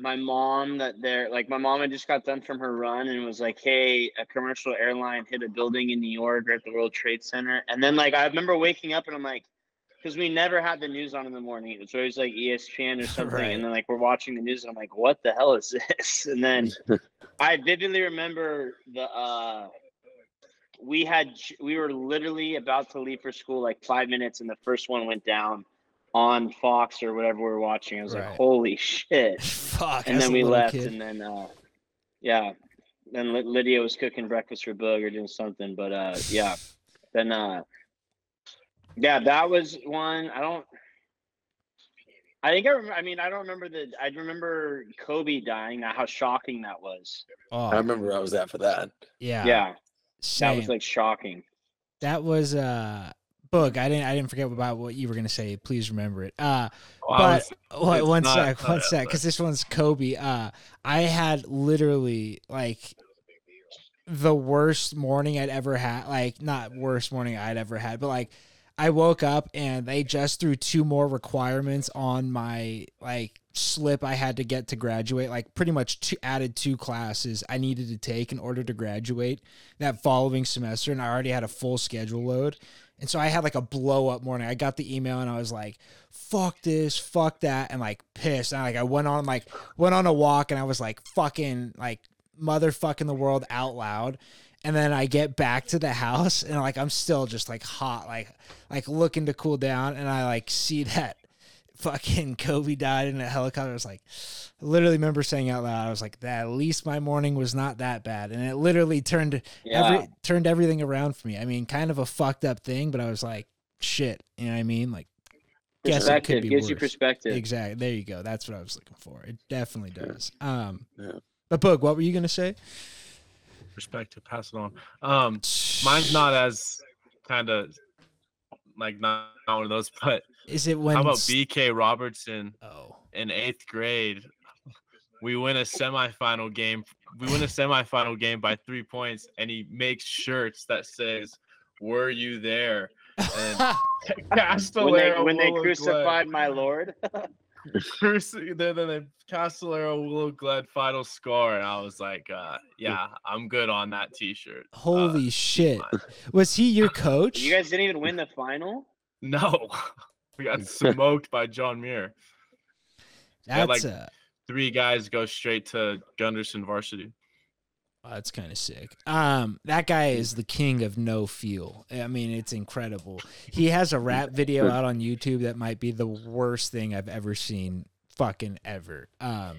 my mom that they're like my mom had just got done from her run and was like, "Hey, a commercial airline hit a building in New York or at the World Trade Center." And then like I remember waking up and I'm like, because we never had the news on in the morning. It was always like ESPN or something. Right. And then like we're watching the news and I'm like, "What the hell is this?" And then I vividly remember the uh we had we were literally about to leave for school like five minutes and the first one went down on Fox or whatever we were watching. I was Right. like, holy shit. Fuck. And then we left kid. and then uh yeah. Then Ly- Lydia was cooking breakfast for Boog or doing something. But uh yeah. Then uh yeah, that was one. I don't I think I remember I mean I don't remember the I remember Kobe dying, how shocking that was. Oh, I remember I was at for that. yeah. yeah. That was like shocking. that was uh Boog. I didn't I didn't forget about what you were gonna say. Please remember it. Uh Well, but was- one, not- sec, not one sec, because this one's Kobe. Uh, I had literally like the worst morning I'd ever had. Like not worst morning I'd ever had, but like I woke up and they just threw two more requirements on my like slip I had to get to graduate. Like pretty much two, added two classes I needed to take in order to graduate that following semester, and I already had a full schedule load. And so I had like a blow up morning. I got the email and I was like, fuck this, fuck that, and like pissed. And like I went on like went on a walk and I was like fucking like motherfucking the world out loud. And then I get back to the house and like I'm still just like hot, like like looking to cool down, and I like see that fucking Kobe died in a helicopter. I was like, I literally remember saying out loud, I was like, that at least my morning was not that bad, and it literally turned Yeah. every turned everything around for me. I mean, kind of a fucked up thing, but I was like, shit, you know what I mean? Like, guess it could perspective be gives you perspective. Exactly. There you go. That's what I was looking for. It definitely does. Um, Yeah. but Boog, what were you gonna say? perspective, pass it on. Um, mine's not as kind of like not, not one of those, but Is it when? how about BK Robertson Oh, in eighth grade? We win a semifinal game. We win a semifinal game by three points, and he makes shirts that says "Were you there?" And when they Castillero when they Willow crucified my Lord. Gled, cruci- then then the Castillero Willow Glen final score, and I was like, uh, "Yeah, I'm good on that T-shirt." Uh, holy shit! Was he your coach? you guys didn't even win the final. No, we got smoked by John Muir. That's like- uh, Three guys go straight to Gunderson varsity. Oh, that's kind of sick. Um, that guy is the king of no feel. I mean, it's incredible. He has a rap video out on YouTube that might be the worst thing I've ever seen fucking ever. Um,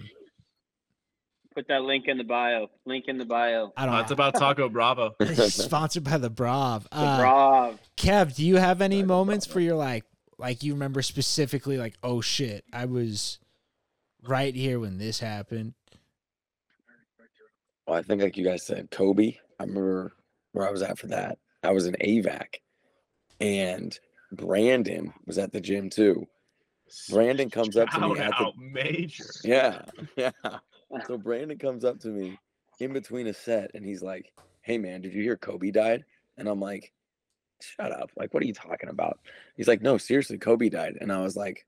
Put that link in the bio. Link in the bio. I don't. That's about Taco Bravo. sponsored by the Brav. The Uh, Brav. Kev, do you have any moments Bravo. where you're like, like you remember specifically, like, oh shit, I was right here when this happened. Well, I think like you guys said, Kobe. I remember where I was at for that. I was in AVAC, and Brandon was at the gym too. Brandon comes up to me Shout at the- major. Yeah, yeah. So Brandon comes up to me in between a set, and he's like, "Hey man, did you hear Kobe died?" And I'm like, "Shut up! Like, what are you talking about?" He's like, "No, seriously, Kobe died." And I was like,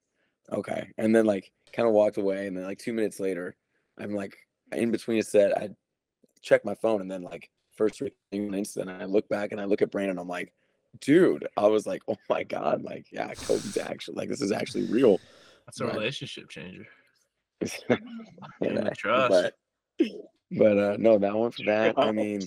"Okay." And then like kind of walked away, and then like two minutes later, I'm like in between a set, I check my phone, and then like first thing in an instant, I look back and I look at Brandon, I'm like. Dude, I was like, oh my god, like, yeah, Kobe's actually like this is actually real. That's a Right. relationship changer. yeah, the trust. But, but uh no, that one for that. I mean,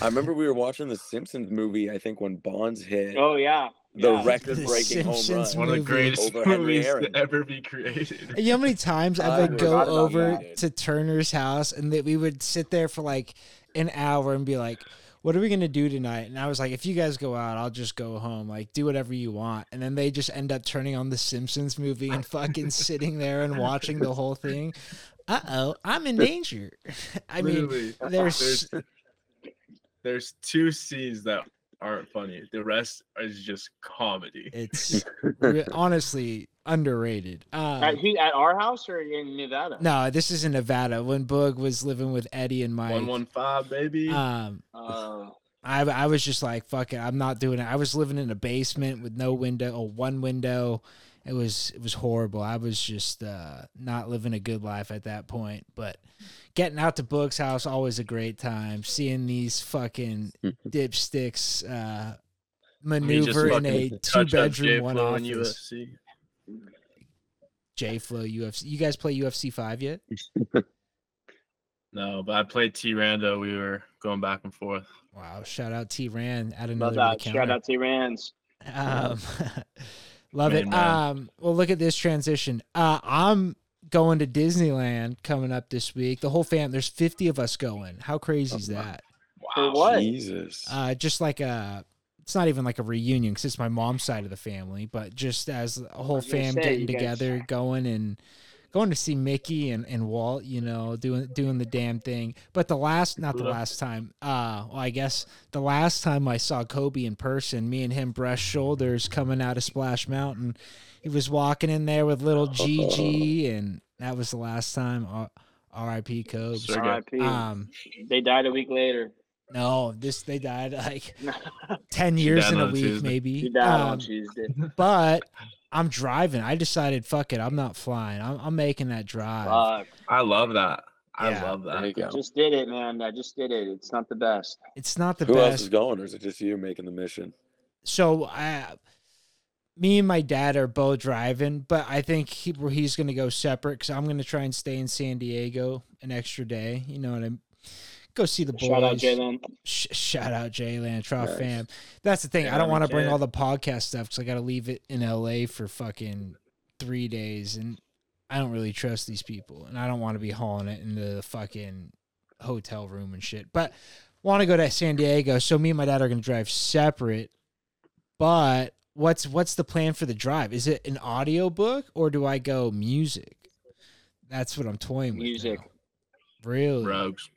I remember we were watching the Simpsons movie. I think when Bonds hit Oh yeah. the yeah. record-breaking home Simpsons run. One of the greatest movies to ever be created. You know how many times I I would go over that. to Turner's house and that we would sit there for like an hour and be like, "What are we gonna do tonight?" And I was like, "If you guys go out, I'll just go home. Like, do whatever you want." And then they just end up turning on the Simpsons movie and fucking sitting there and watching the whole thing. Uh oh, I'm in danger. I mean, there's there's there's two scenes that aren't funny. The rest is just comedy. it's re- honestly underrated. At, Um, he, at our house or in Nevada? no, this is in Nevada when Boog was living with Eddie and Mike. One one five, baby. Um, Uh, I I was just like, fuck it, I'm not doing it. I was living in a basement with no window or one window. It was it was horrible. I was just uh, not living a good life at that point. But getting out to Boog's house always a great time. Seeing these fucking dipsticks uh, maneuver in a two bedroom one Flow in office. UFC. J Flow UFC. You guys play UFC five yet? No, but I played T Rando. We were going back and forth. Wow! Shout out T Ran. Add another to that. Shout out T Rans. Um, love it. Man. Um, well, look at this transition. Uh, I'm going to Disneyland coming up this week. The whole fam. There's 50 of us going. How crazy is Oh, wow. that? For what? Jesus. Uh, just like a. It's not even like a reunion because it's my mom's side of the family, but just as a whole fam say, getting you guys- together, going and going to see Mickey and, and Walt, you know, doing doing the damn thing. But the last, not the last time. Uh, well, I guess the last time I saw Kobe in person, me and him brushed shoulders coming out of Splash Mountain. He was walking in there with little Gigi, and that was the last time. Uh, R.I.P. Kobe. R.I.P. Um, they died a week later. no, this they died like ten years in a week, Tuesday. maybe. he died on Um, Tuesday. but I'm driving. I decided, fuck it, I'm not flying. I'm, I'm making that drive. Fuck. I love that. I Yeah. love that. go. Just did it, man. I just did it. It's not the best. it's not the best. Who else is going, or is it just you making the mission? So I, me and my dad are both driving, but I think he, he's going to go separate because I'm going to try and stay in San Diego an extra day. You know what I mean? Go see the boys. Shout out Jalen. Sh- shout out Jayland Trough Nice. fam. That's the thing. I don't want to bring all the podcast stuff because I got to leave it in LA for fucking three days, and I don't really trust these people, and I don't want to be hauling it into the fucking hotel room and shit. But want to go to San Diego, so me and my dad are gonna drive separate. But what's what's the plan for the drive? Is it an audio book or do I go music? That's what I'm toying with. Music. now. Really? Rogues.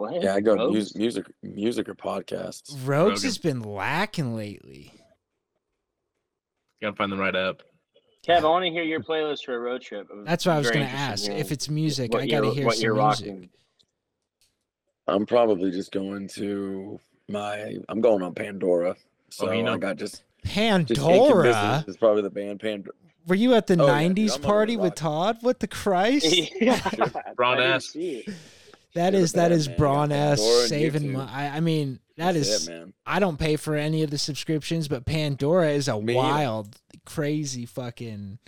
What? Yeah, I go Rogues? music, music, music or podcasts. Rogues Rogan. has been lacking lately. Gotta find the right up. Kev, I want to hear your playlist for a road trip. I'm That's what I was gonna ask. in If it's music, what I gotta hear what some you're music. rocking. I'm probably just going to my. I'm going on Pandora. Oh, so you know- I got just just Pandora. Incandescent is probably the band Pandora. Were you at the Oh, yeah, dude, '90s I'm party with. Todd? What the Christ? yeah. Braun I didn't ass. See it. That You're is that bad is man. Braun You ass saving YouTube. my. I, I mean, that That's is. it, man. I don't pay for any of the subscriptions, but Pandora is a Me either. wild, crazy fucking.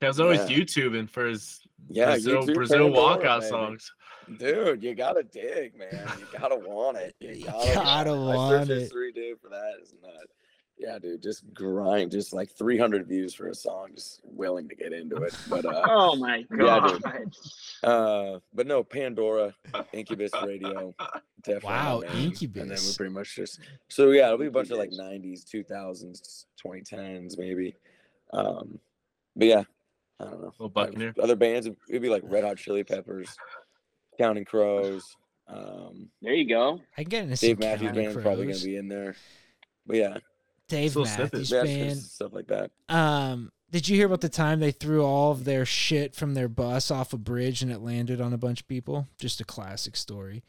He was always Yeah. YouTubing for his Yeah, Brazil, YouTube Brazil Pandora, walkout baby. songs. Dude, you gotta dig, man. You gotta want it. You You gotta, gotta want it. want My search it. history, dude, for that is nuts. Yeah, dude, just grind, just like 300 views for a song, just willing to get into it. But uh, Oh my god, Yeah, god. dude. uh, but no, Pandora, Incubus Radio, definitely. Wow, my main. And then we're pretty much just so yeah, it'll be a bunch of like 90s, 2000s, 2010s maybe. Um, but yeah, I don't know. Little Like, Buccaneer. Other bands, it'd be like Red Hot Chili Peppers, Counting Crows. Um, There you go. I can get into Dave some Matthews Counting Band's probably gonna be in there. But yeah, Dave Little snippets. Matthews yeah, Band. stuff like that. Um, did you hear about the time they threw all of their shit from their bus off a bridge and it landed on a bunch of people? Just a classic story.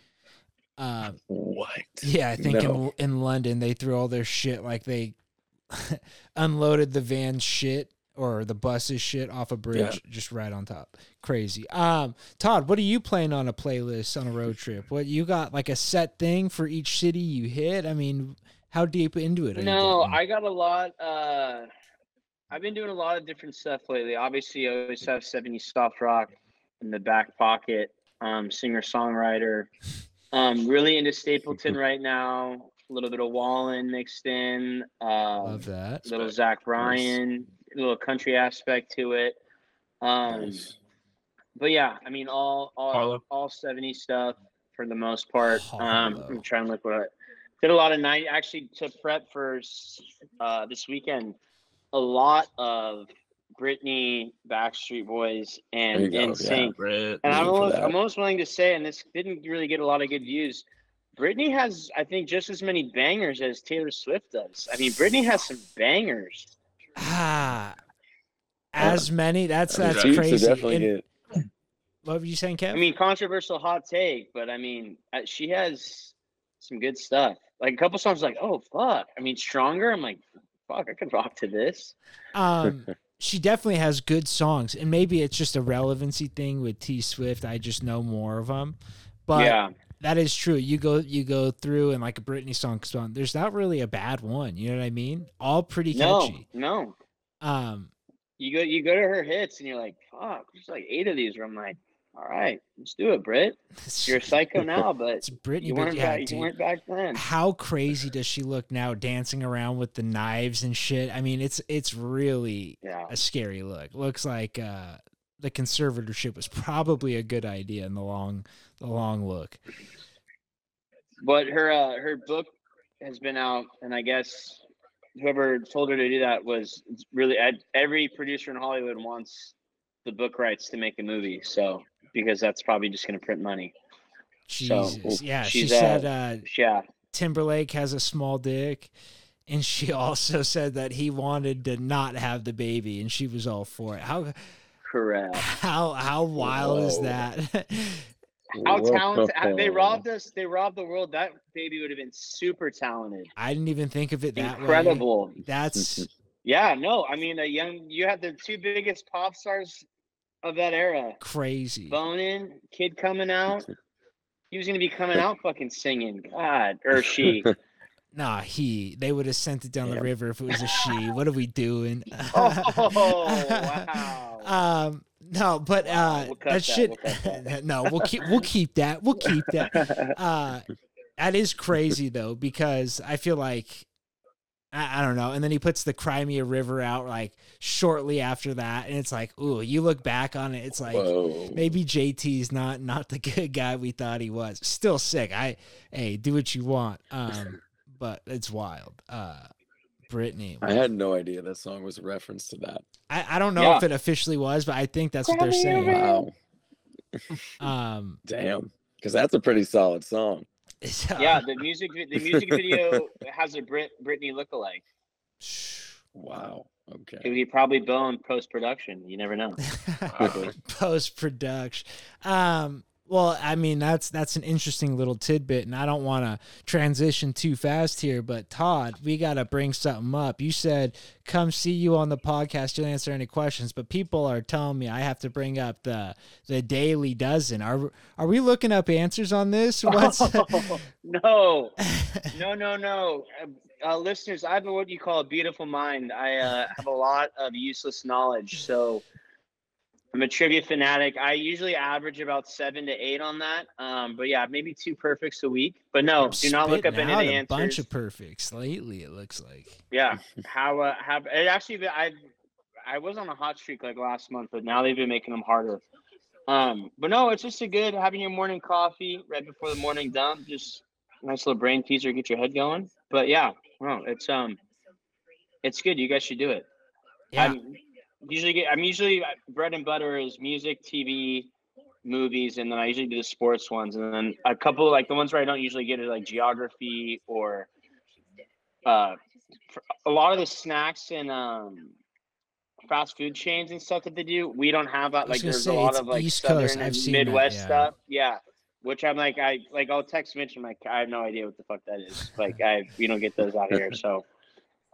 Um, What? yeah, I think No. in in London they threw all their shit like they unloaded the van's shit or the bus's shit off a bridge just right on top. Crazy. Um, Todd, what are you playing on a playlist on a road trip? What you got like a set thing for each city you hit? I mean, how deep into it? Are No, you getting? I got a lot. Uh, I've been doing a lot of different stuff lately. Obviously, I always have 70 soft rock in the back pocket. Um, singer songwriter. Um, really into Stapleton right now. A little bit of Wallen mixed in. Um, love that. little Zach Bryan, a little country aspect to it. Um, Nice. but yeah, I mean all all Harlow. all 70 stuff for the most part. Um, I'm trying to look what I did a lot of night actually to prep for uh, this weekend. A lot of Britney, Backstreet Boys, There and you go, yeah. And I'm Waiting for almost. I'm almost willing to say, and this didn't really get a lot of good views. Britney has, I think, just as many bangers as Taylor Swift does. I mean, Britney has some bangers. Ah, as many. That's I that's Chiefs crazy. definitely And get- what were you saying, Kev? I mean, controversial hot take, but I mean, uh, she has some good stuff. Like a couple songs, like oh fuck. I mean, stronger. I'm like, fuck, I could rock to this. um, she definitely has good songs, and maybe it's just a relevancy thing with T Swift. I just know more of them, but yeah, that is true. You go you go through and like a Britney song comes. There's not really a bad one. You know what I mean? All pretty no, catchy. no. Um, You go, you go to her hits, and you're like, fuck. There's like eight of these where I'm like, all right, let's do it, Brit. You're a psycho now, but It's Britney, you weren't yeah, back. dude. You weren't back then. How crazy does she look now, dancing around with the knives and shit? I mean, it's it's really Yeah. a scary look. Looks like uh, the conservatorship was probably a good idea in the long the long look. But her uh, her book has been out, and I guess whoever told her to do that was really every producer in Hollywood wants the book rights to make a movie. So because that's probably just going to print money. So, Jesus, yeah. She said uh, uh, Yeah, Timberlake has a small dick, and she also said that he wanted to not have the baby, and she was all for it. How correct. how how wild is that? How Whoa. talented they robbed us! They robbed the world. That baby would have been super talented, I didn't even think of it that way. incredible. That's Yeah, no, I mean a young. You had the two biggest pop stars of that era. crazy. Bonin, kid coming out. He was gonna be coming out fucking singing. God, or she. Nah, he. They would have sent it down the river if it was a she. What are we doing? Oh, wow. Um, no, but uh, we'll cut that that, shit. we'll cut that. no, we'll keep we'll keep that. We'll keep that. Uh, that is crazy though because I feel like I, I don't know. And then he puts the Cry Me a River out like shortly after that, and it's like, ooh, you look back on it, it's like Whoa. maybe JT's not not the good guy we thought he was. Still sick. I hey, do what you want. Um, but it's wild. Uh, Britney. I had no idea that song was a reference to that. I, I don't know Yeah. if it officially was, but I think that's what they're saying. Wow. Um, Damn. Because that's a pretty solid song. Uh, yeah, the music the music video has a Brit Britney lookalike. Wow. It Okay. would be probably Bone post production. You never know. post production. Um, well, I mean that's that's an interesting little tidbit, and I don't want to transition too fast here. But Todd, we got to bring something up. You said come see you on the podcast. You'll answer any questions, but people are telling me I have to bring up the the Daily Dozen. Are are we looking up answers on this? What's no, no, no, no. Uh, uh, listeners, I have what you call a beautiful mind. I uh, have a lot of useless knowledge. So I'm a trivia fanatic. I usually average about seven to eight on that. Um, but yeah, maybe two perfects a week. But no, do not look up any of the a answers. bunch of perfects lately. It looks like. Yeah, how uh, how it actually I I was on a hot streak like last month, but now they've been making them harder. Um, but no, it's just a good having your morning coffee right before the morning dump. Just nice little brain teaser, get your head going. But yeah, no, it's um, it's good. You guys should do it. Yeah. I'm usually get. I'm usually uh, bread and butter is music, TV, movies, and then I usually do the sports ones, and then a couple like the ones where I don't usually get it like geography or uh, a lot of the snacks and um fast food chains and stuff that they do. We don't have that. Like there's say, a lot of like East southern Coast. and seen that, Midwest yeah. stuff. Yeah. Which I'm like, I like I'll text Mitch. I'm like, I have no idea what the fuck that is. Like, I we don't get those out here. So,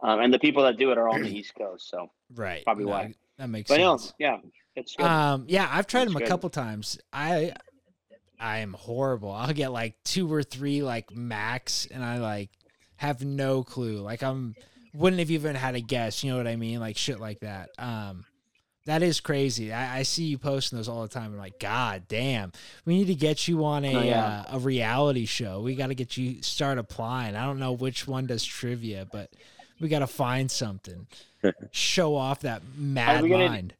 um, and the people that do it are on the East Coast. So, Right. Probably no, why. That makes but no, sense. yeah, it's good. Um, yeah, I've tried It's them a good. couple times. I I am horrible. I'll get like two or three like max, and I like have no clue. Like I'm wouldn't have even had a guess. You know what I mean? Like shit like that. Um, that is crazy. I, I see you posting those all the time. I'm like, God damn, we need to get you on a Oh, yeah. uh, a reality show. We got to get you start applying. I don't know which one does trivia, but we got to find something. Show off that mad gonna- mind.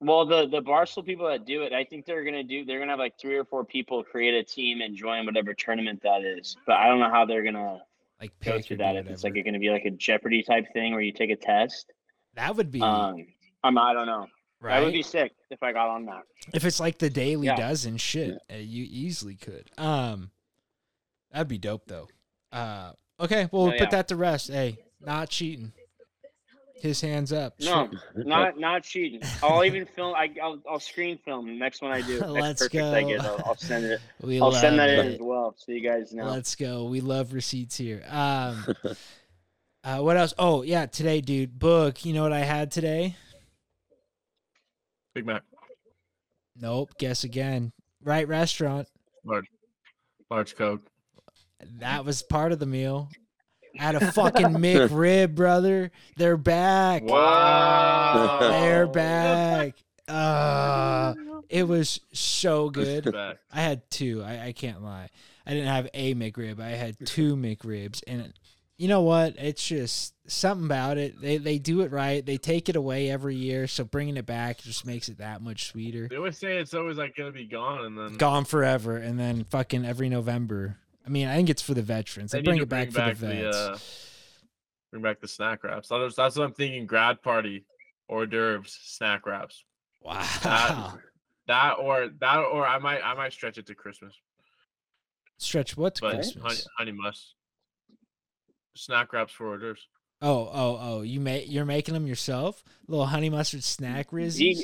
Well, the the Barstool people that do it, I think they're gonna do. They're gonna have like three or four people create a team and join whatever tournament that is. But I don't know how they're gonna Like go through that. If it's like it's going to be like a Jeopardy type thing where you take a test. that would be Um, I'm. I don't know. right. That would be sick if I got on that. if it's like the daily Yeah. dozen shit, uh, you easily could. Um, that'd be dope though. Uh, okay, well, Oh, we'll put yeah. that to rest. Hey, not cheating. His hands up. No, not not cheating. I'll even film. I, I'll I'll screen film next one I do. Next Let's perfect I go. get. I'll, I'll send it. we I'll love send that in as well, so you guys know. Let's go. We love receipts here. Um, uh, what else? Oh yeah, today, dude. Boog. You know what I had today? Big Mac, Nope. Guess again. Right restaurant. large, large Coke. That was part of the meal. I had a fucking McRib, brother. They're back. Wow. They're back. Uh, it was so good. I had two. I, I can't lie. I didn't have a McRib. I had two McRibs, and you know what? It's just something about it. They they do it right. They take it away every year, so bringing it back just makes it that much sweeter. They always say it's always like gonna be gone, and then Gone forever, and then fucking every November. I mean, I think it's for the veterans. They, they bring it to back, bring for the back vets. uh, bring back the snack wraps. That's, that's what I'm thinking. Grad party, hors d'oeuvres, snack wraps. wow. That or that or I might I might stretch it to Christmas. Stretch what to But Christmas? honey, honey must snack wraps for hors d'oeuvres. Oh, oh, oh! You make you're making them yourself? Little honey mustard snack rizzies.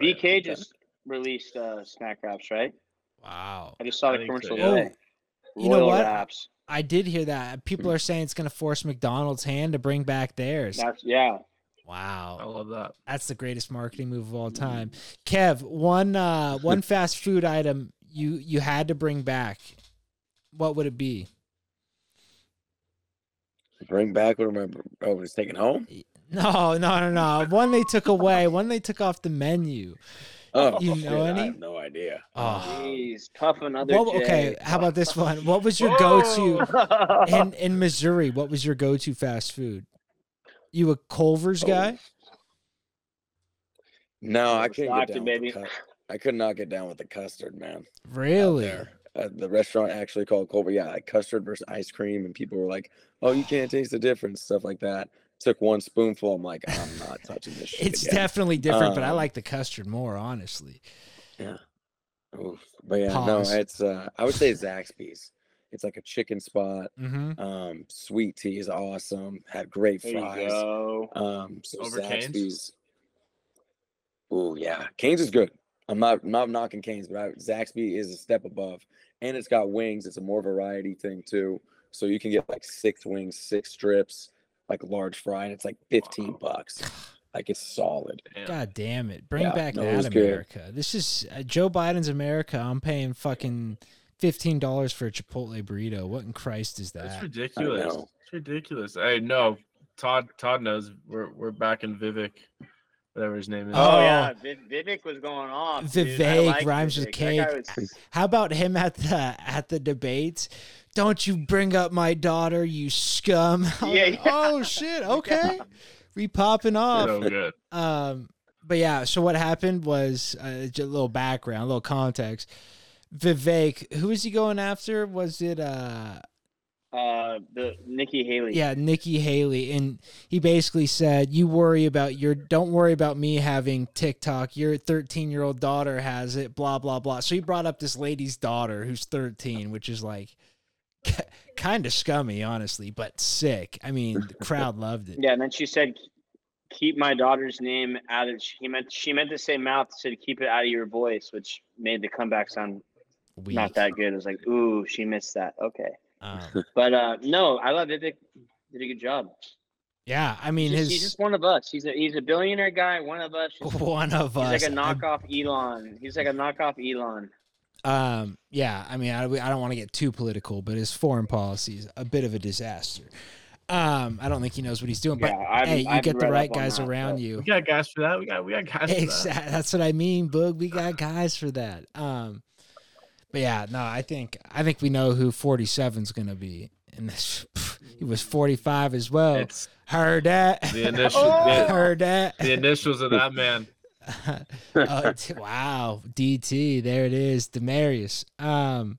BK just released uh, snack wraps, right? Wow! I just saw the think so, commercial yeah. today. You know what? Wraps. I did hear that. People are saying it's going to force McDonald's hand to bring back theirs. That's yeah. I Wow, love that. that's the greatest marketing move of all time. Kev, one uh, one fast food item you you had to bring back. What would it be? Bring back what am I? Oh, it's taken home. No, no, no, no. One they took away. One they took off the menu. Oh, You shit, know I any? have no idea. Oh. Jeez, puff another. What, okay, how about this one? What was your go-to? In in Missouri, what was your go-to fast food? You a Culver's Oh, guy? No, I It's couldn't get down. With baby. cu- I could not get down with the custard, man. Really? Uh, the restaurant actually called Culver. Yeah, like custard versus ice cream, and people were like, "Oh, you can't taste the difference," stuff like that. Took one spoonful. I'm like, I'm not touching this shit It's again. definitely different, but I Um, like the custard more, honestly. Yeah. Oof. But yeah, Pause. no, it's uh, I would say Zaxby's. It's like a chicken spot. Mm-hmm. Um, sweet tea is awesome. Had great fries. Um, so Over Zaxby's. Oh yeah, Canes is good. I'm not not knocking Canes, but I, Zaxby is a step above, and it's got wings. It's a more variety thing too, so you can get like six wings, six strips, like large fry, and it's like 15 bucks. Like it's solid. Damn. God damn it! Bring Yeah, back no, it was that good. America. This is uh, Joe Biden's America. I'm paying fucking fifteen dollars for a Chipotle burrito. What in Christ is That's that? ridiculous. It's ridiculous. Hey, no, Todd. Todd knows we're we're back in Vivek. Whatever his name is. Oh, Oh. yeah, Viv- Vivek was going off. dude. I Vivek like rhymes with Vivek. That guy cake. was- How about him at the at the debates? Don't you bring up my daughter, you scum. Yeah, like, yeah. Oh shit. Okay. We popping off. so good. Um, but yeah, so what happened was uh, just a little background, a little context. Vivek, who was he going after? Was it uh uh, the Nikki Haley. yeah, Nikki Haley and he basically said, "You worry about your don't worry about me having TikTok. Your 13-year-old daughter has it, blah blah blah." So he brought up this lady's daughter who's 13, which is like kind of scummy, honestly, but sick. I mean, the crowd loved it. Yeah, and then she said, "Keep my daughter's name out of." She meant she meant to say mouth. Said, "Keep it out of your voice," which made the comeback sound Weak. not that good. It was like, "Ooh, she missed that." Okay, Um, but uh, no, I love Vivek. Did a good job. yeah, I mean He's just, his he's just one of us. He's a he's a billionaire guy. One of us. He's one of us. He's like a knockoff Elon. He's like a knockoff Elon. Um, yeah, I mean, I, I don't want to get too political, but his foreign policy is a bit of a disaster. Um, I don't think he knows what he's doing, but yeah, I've, hey, you I've get the right guys that, around but- you. We got guys for that. We got we got guys for that. Exactly. That's what I mean, Boog. We got guys for that. Um, but yeah, no, I think I think we know who 47 is gonna be, and this, he was 45 as well. It's Heard that? the initial Oh! the, Heard that? the initials of that man. Oh, t- wow, DT, there it is, Demarius. Um,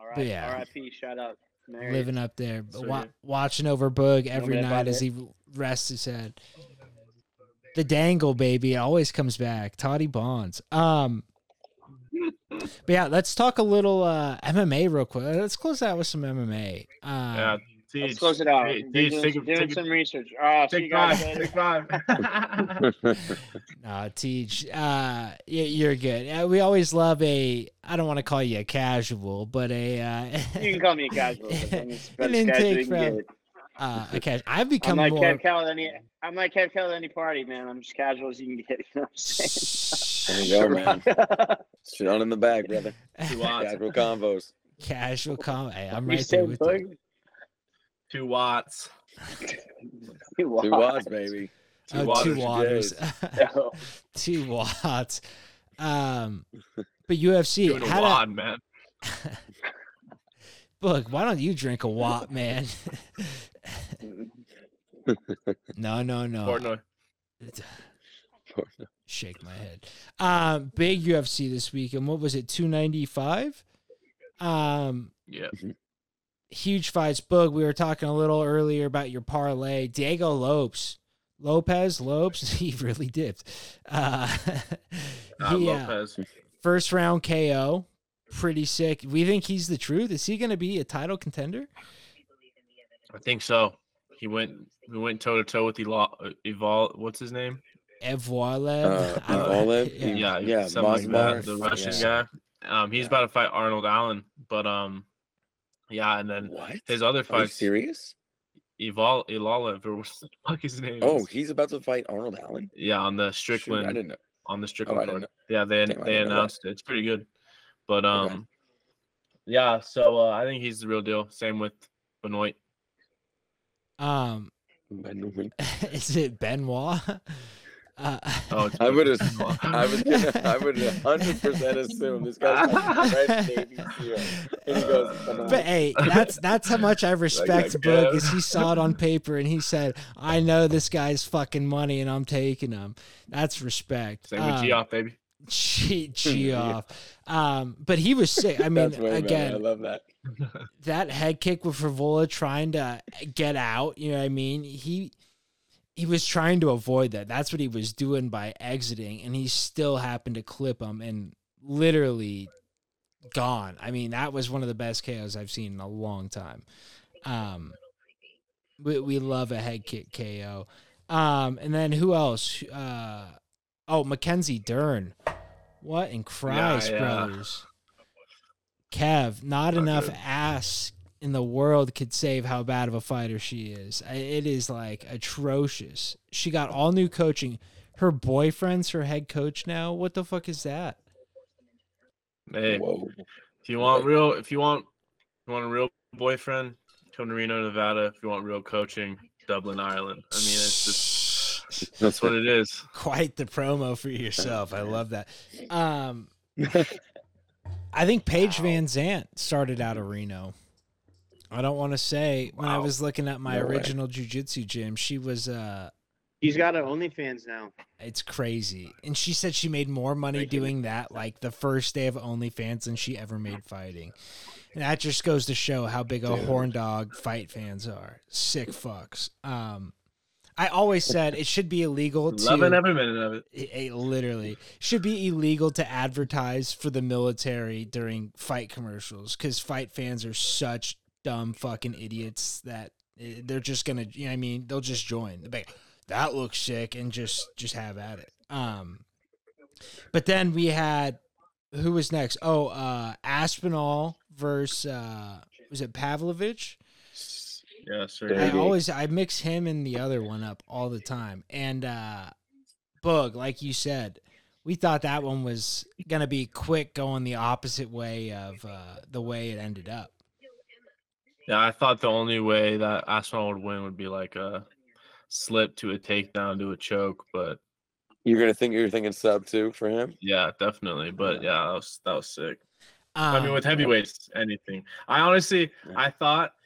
All right, yeah. R.I.P. Shout out. Mary. living up there, but So wa- good. watching over Boog every night as it? he rests his head. The dangle baby it always comes back. Toddy Bonds. Um, but yeah, let's talk a little uh, MMA real quick. Let's close out with some MMA. Um, Yeah. Let's close it out. Teej, Doing, take, doing take, some research. All right, take five. Take five. No, Teej, uh, y- you're good. Uh, we always love a. I don't want to call you a casual, but a. Uh, You can call me a casual. but I'm as An best casual intake you from- get. Uh, a cas- I've become I'm become like more. Kev Cal at any. I'm like Kev Cal at any party, man. I'm just casual as you can get. You know what I'm saying? There you go, man. Shit on in the bag, brother. Two watts. Casual convos. Casual com. Hey, I'm You right said there with you. Two watts. Two Two watts, baby. Two Oh, watts. two for waters. Two watts. Um, but UFC Doing a had wad, man. Look, why don't you drink a wop, man? no, no, no. Portnoy. Shake my head. Um, big UFC this week, and what was it? Two ninety five. Um, Yeah. huge fights. Boog, we were talking a little earlier about your parlay. Diego Lopes, Lopez, Lopes, he really dipped. Uh, he, uh, Lopez. first round KO, pretty sick. We think he's the truth. Is he going to be a title contender? I think so. He went. We went toe to toe with Evol. Evol. What's his name? Evwalev. Uh, I don't- yeah. Yeah, Yeah, something like that. The Russian Yeah. guy. Um, he's Yeah. about to fight Arnold Allen, but um, yeah, and then What? his other Are you fights, serious? Evol Ilalev or what the fuck his name? Oh, is. he's about to fight Arnold Allen? yeah, on the Shoot, I Strickland didn't know. on the Oh, Strickland I didn't card. Yeah, they Damn, they didn't know that. announced it. It's pretty good, but Okay. um, yeah. So uh, I think he's the real deal. Same with Benoit. Um, Benoit. is it Benoit? Uh, Oh, I would have. I was gonna. I would hundred percent assume this guy's got the red Navy seal, and he goes. Benoit. But hey, that's that's how much I respect that Boog is he saw it on paper and he said, I know this guy's fucking money and I'm taking him. That's respect. Same with Um, Geoff, baby. G, G off. Um, but he was sick. I mean, again. I love that. that head kick with Frevola trying to get out, you know what I mean? He he was trying to avoid that. That's what he was doing by exiting, and he still happened to clip him and literally gone. I mean, that was one of the best KOs I've seen in a long time. Um we, we love a head kick KO. Um and then who else? Uh oh, Mackenzie Dern. What in Christ, yeah. brothers? Kev, not Not enough good. ass in the world could save how bad of a fighter she is. It is like atrocious. She got all new coaching. Her boyfriend's her head coach now. What the fuck is that? Hey, Whoa. if you want real, if you want, you want a real boyfriend, come to Reno, Nevada. If you want real coaching, Dublin, Ireland. I mean, it's just That's what it is. Quite the promo for yourself. I love that. Um, I think Paige VanZant started out of Reno. I don't want to say when I was looking at my No way. original jujitsu gym, she was uh He's got an OnlyFans now. it's crazy. And she said she made more money Breaking it. doing that like the first day of OnlyFans than she ever made fighting. And that just goes to show how big a Dude. horn dog fight fans are. Sick fucks. Um I always said it should be illegal to Loving every minute of it. it, it literally should be illegal to advertise for the military during fight commercials because fight fans are such dumb fucking idiots that eh, they're just gonna you know what i mean? They'll just join. Like, that looks sick and just just have at it. Um but then we had who was next? Oh uh aspinall versus uh was it pavlovich Yeah, sir. I always I mix him and the other one up all the time. And uh Boog, like you said, we thought that one was gonna be quick going the opposite way of uh the way it ended up. Yeah, I thought the only way that Aspinall would win would be like a slip to a takedown to a choke, but You're gonna think you're thinking sub too for him. yeah, definitely. But yeah, that was that was sick. Um, I mean, with heavyweights, anything. I honestly, Yeah. I thought for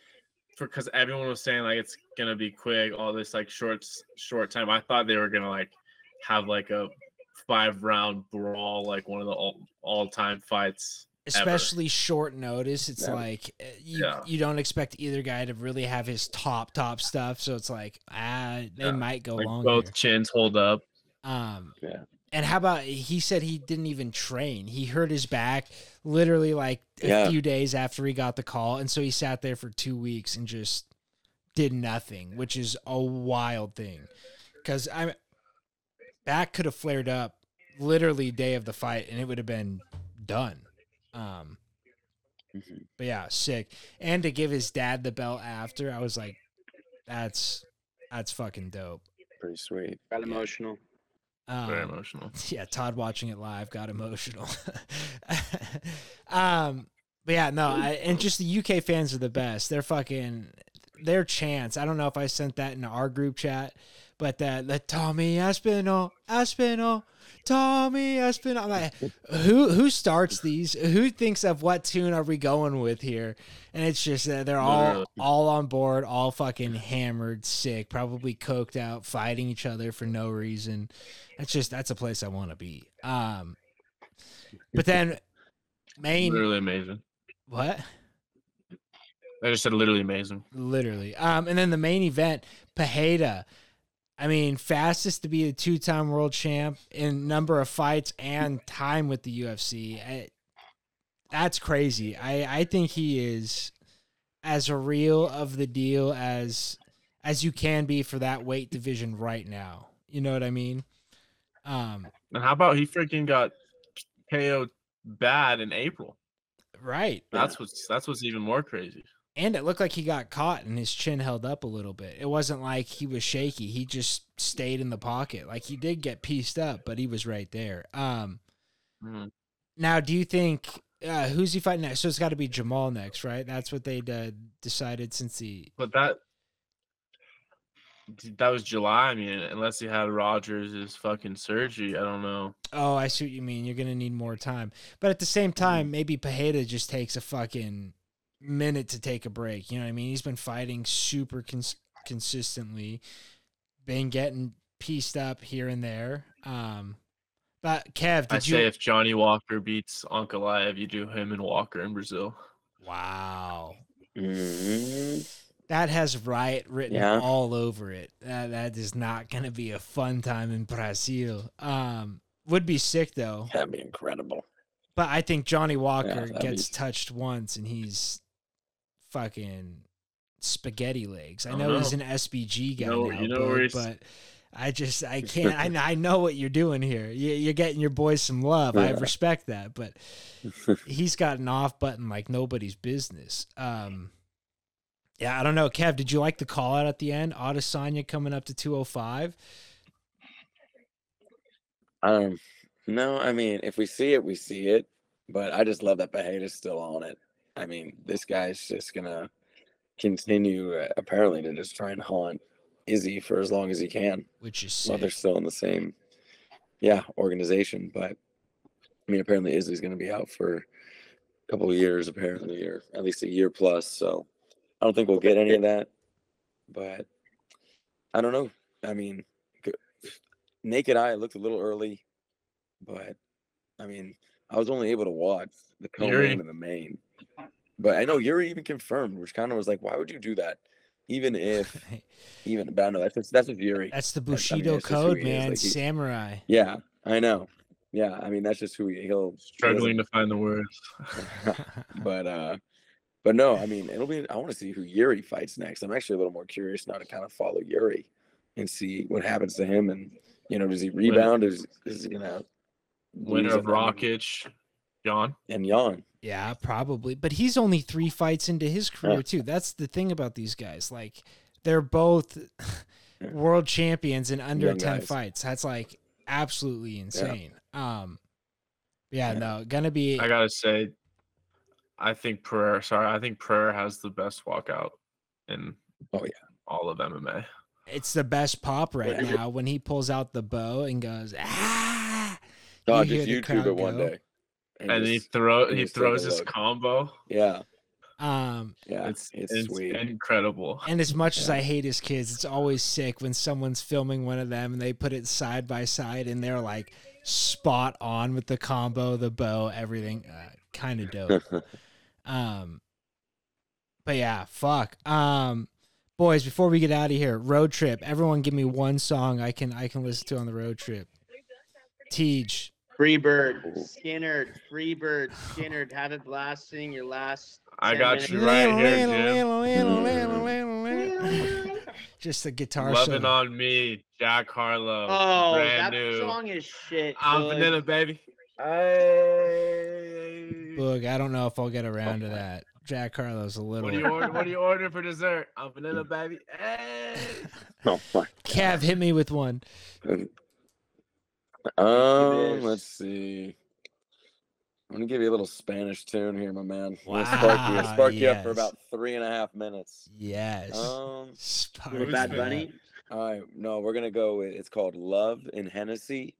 because everyone was saying like it's gonna be quick, all this like short, short time. I thought they were gonna like have like a five round brawl, like one of the all all time fights. especially short notice, it's Yeah. like uh, you Yeah. you don't expect either guy to really have his top top stuff. So it's like ah, they Yeah, might go Like longer. both chins hold up. Um, Yeah. And how about he said he didn't even train? He hurt his back literally like a Yeah. few days after he got the call, and so he sat there for two weeks and just did nothing, which is a wild thing. Because I'm back could have flared up literally day of the fight, and it would have been done. Um, Mhm. but yeah, sick. And to give his dad the belt after, I was like, that's that's fucking dope. Pretty sweet. Got emotional. Very Um, emotional. yeah, Todd watching it live got emotional. um, but yeah, no, I, and just the UK fans are the best. They're fucking their chants. I don't know if I sent that in our group chat, but that the Tommy Aspinall, Aspinall, Tommy Aspinall. I'm like, who who starts these? Who thinks of what tune are we going with here? And it's just that they're all all on board, all fucking hammered, sick, probably coked out, fighting each other for no reason. That's just that's a place I want to be. Um, but then main Literally amazing. what? I just said literally amazing. Literally. Um, and then the main event, Pereira. I mean, fastest to be a two-time world champ in number of fights and time with the UFC. I, that's crazy. I I think he is as real of the deal as as you can be for that weight division right now. You know what I mean? Um, And how about he freaking got KO'd bad in April? right. That's what's that's what's even more crazy. And it looked like he got caught and his chin held up a little bit. It wasn't like he was shaky. He just stayed in the pocket. Like he did get pieced up, but he was right there. Um Mhm. now do you think uh who's he fighting next? So it's got to be Jamal next, right? That's what they uh, decided since the But that that was July. I mean, unless he had Rogers' fucking surgery, I don't know. Oh, I see what you mean. You're going to need more time. But at the same time, maybe Pereira just takes a fucking minute to take a break. You know what I mean? He's been fighting super cons- consistently, been getting pieced up here and there. Um, but Kev, I did you? say if Johnny Walker beats Ankalaev, you do him and Walker in Brazil. wow, Mhm. that has riot written Yeah. all over it. That that is not going to be a fun time in Brazil. Um, would be sick though. That'd be incredible. But I think Johnny Walker that'd be- gets touched once and he's fucking spaghetti legs. I I know don't he's an SBG guy know- now, you know he's- but I just I can't. I, I know what you're doing here. You, you're getting your boys some love. I respect that, but he's got an off button like nobody's business. Um, yeah, I don't know. Kev, did you like the call out at the end? Adesanya coming up to 205. Um, no, I mean, if we see it, we see it. But I just love that Pereira's still on it. I mean, this guy's just gonna continue, uh, apparently, to just try and haunt Izzy for as long as he can. which is While they're still in the same, yeah, organization. But I mean, apparently Izzy's going to be out for a couple of years, apparently, or at least a year plus. So I don't think we'll get any of that. But I don't know. I mean, naked eye looked a little early, but I mean, I was only able to watch the co-main and the main. But I know Yuri even confirmed, which kind of was like, why would you do that? Even if, even, but I know that's just, that's just Yuri. That's the Bushido that's just who code, man. like, he- Samurai. Yeah, I know. Yeah, I mean that's just who he, he'll Struggling doesn't- to find the words. but uh, but no, I mean it'll be. I want to see who Yuri fights next. I'm actually a little more curious now to kind of follow Yuri and see what happens to him. And you know, does he rebound? Is is he gonna Winner of and then- Rockage, John. and yawn? Yeah, probably. But he's only three fights into his career too. That's the thing about these guys. Like they're both world champions in under Young ten guys. fights. That's like absolutely insane. Um yeah, Yeah. no, gonna be I gotta say, I think prayer Sorry, I think prayer has the best walkout in. Oh, yeah. all of MMA. it's the best pop right Whatever. now when he pulls out the bow and goes, ah No, You hear just the YouTube it one go. day. And he just- throw and he just take a throws his look. combo. yeah, Um yeah, It's it's, it's sweet. Incredible. And as much as I hate his kids, it's always sick when someone's filming one of them and they put it side by side and they're like spot on with the combo, the bow, everything. Uh, kind of dope. um, but yeah, fuck. Um, boys, before we get out of here, road trip. Everyone, give me one song I can I can listen to on the road trip. Teej, Freebird, Skynyrd, Freebird, Skynyrd, have it blasting your last. I got minutes. you right here, Jim. Just the guitar Loving solo. on me, Jack Harlow. Oh, brand that new. song is shit. I'm bud. vanilla, baby. Hey. Boog, I don't know if I'll get around to that. Jack Harlow's a little. What do you order? What do you order for dessert? I'm vanilla, baby. Hey. oh my. Kev, hit me with one. Um, let's see. I'm gonna give you a little Spanish tune here, my man. I'm spark you, Wow, spark you up for about three and a half minutes. Yes. Um, Spark Bad Bunny. all right, no, we're gonna go with it's called "Love in Hennessy"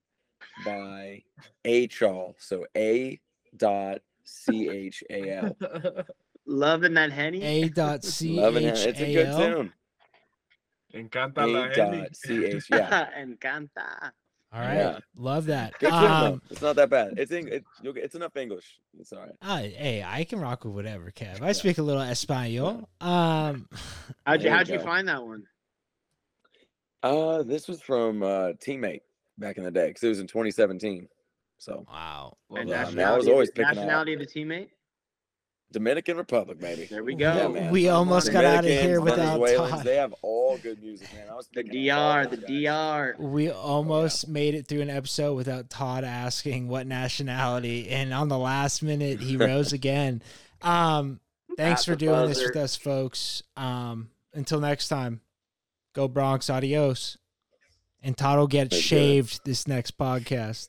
by A Chal. So A dot C H A L. Loving that henny. A dot C Love in H Hennessy. It's a good A L. tune. Encanta la A Henny. dot C H. Yeah. Encanta. All right, Yeah. love that. Good. Um, It's not that bad. It's Eng- it, you'll it's enough English. It's all right. ah, hey, I can rock with whatever, Kev. I Yeah. speak a little Espanol. Um, How'd you how'd you go. find that one? Uh, this was from uh teammate back in the day because it was in 2017. So wow. Love And Yeah, that. I was always of picking out- nationality of the teammate. Dominican Republic, baby. There we go. man. we almost got out of here without Todd. They have all good music, man. I was The picking out all DR, the guys. DR. We almost made it through an episode without Todd asking what nationality, and on the last minute he rose again. Um, thanks At for the doing this with us, folks. Um, until next time, go Broncos, adios. And Todd will get Take care. shaved this next podcast.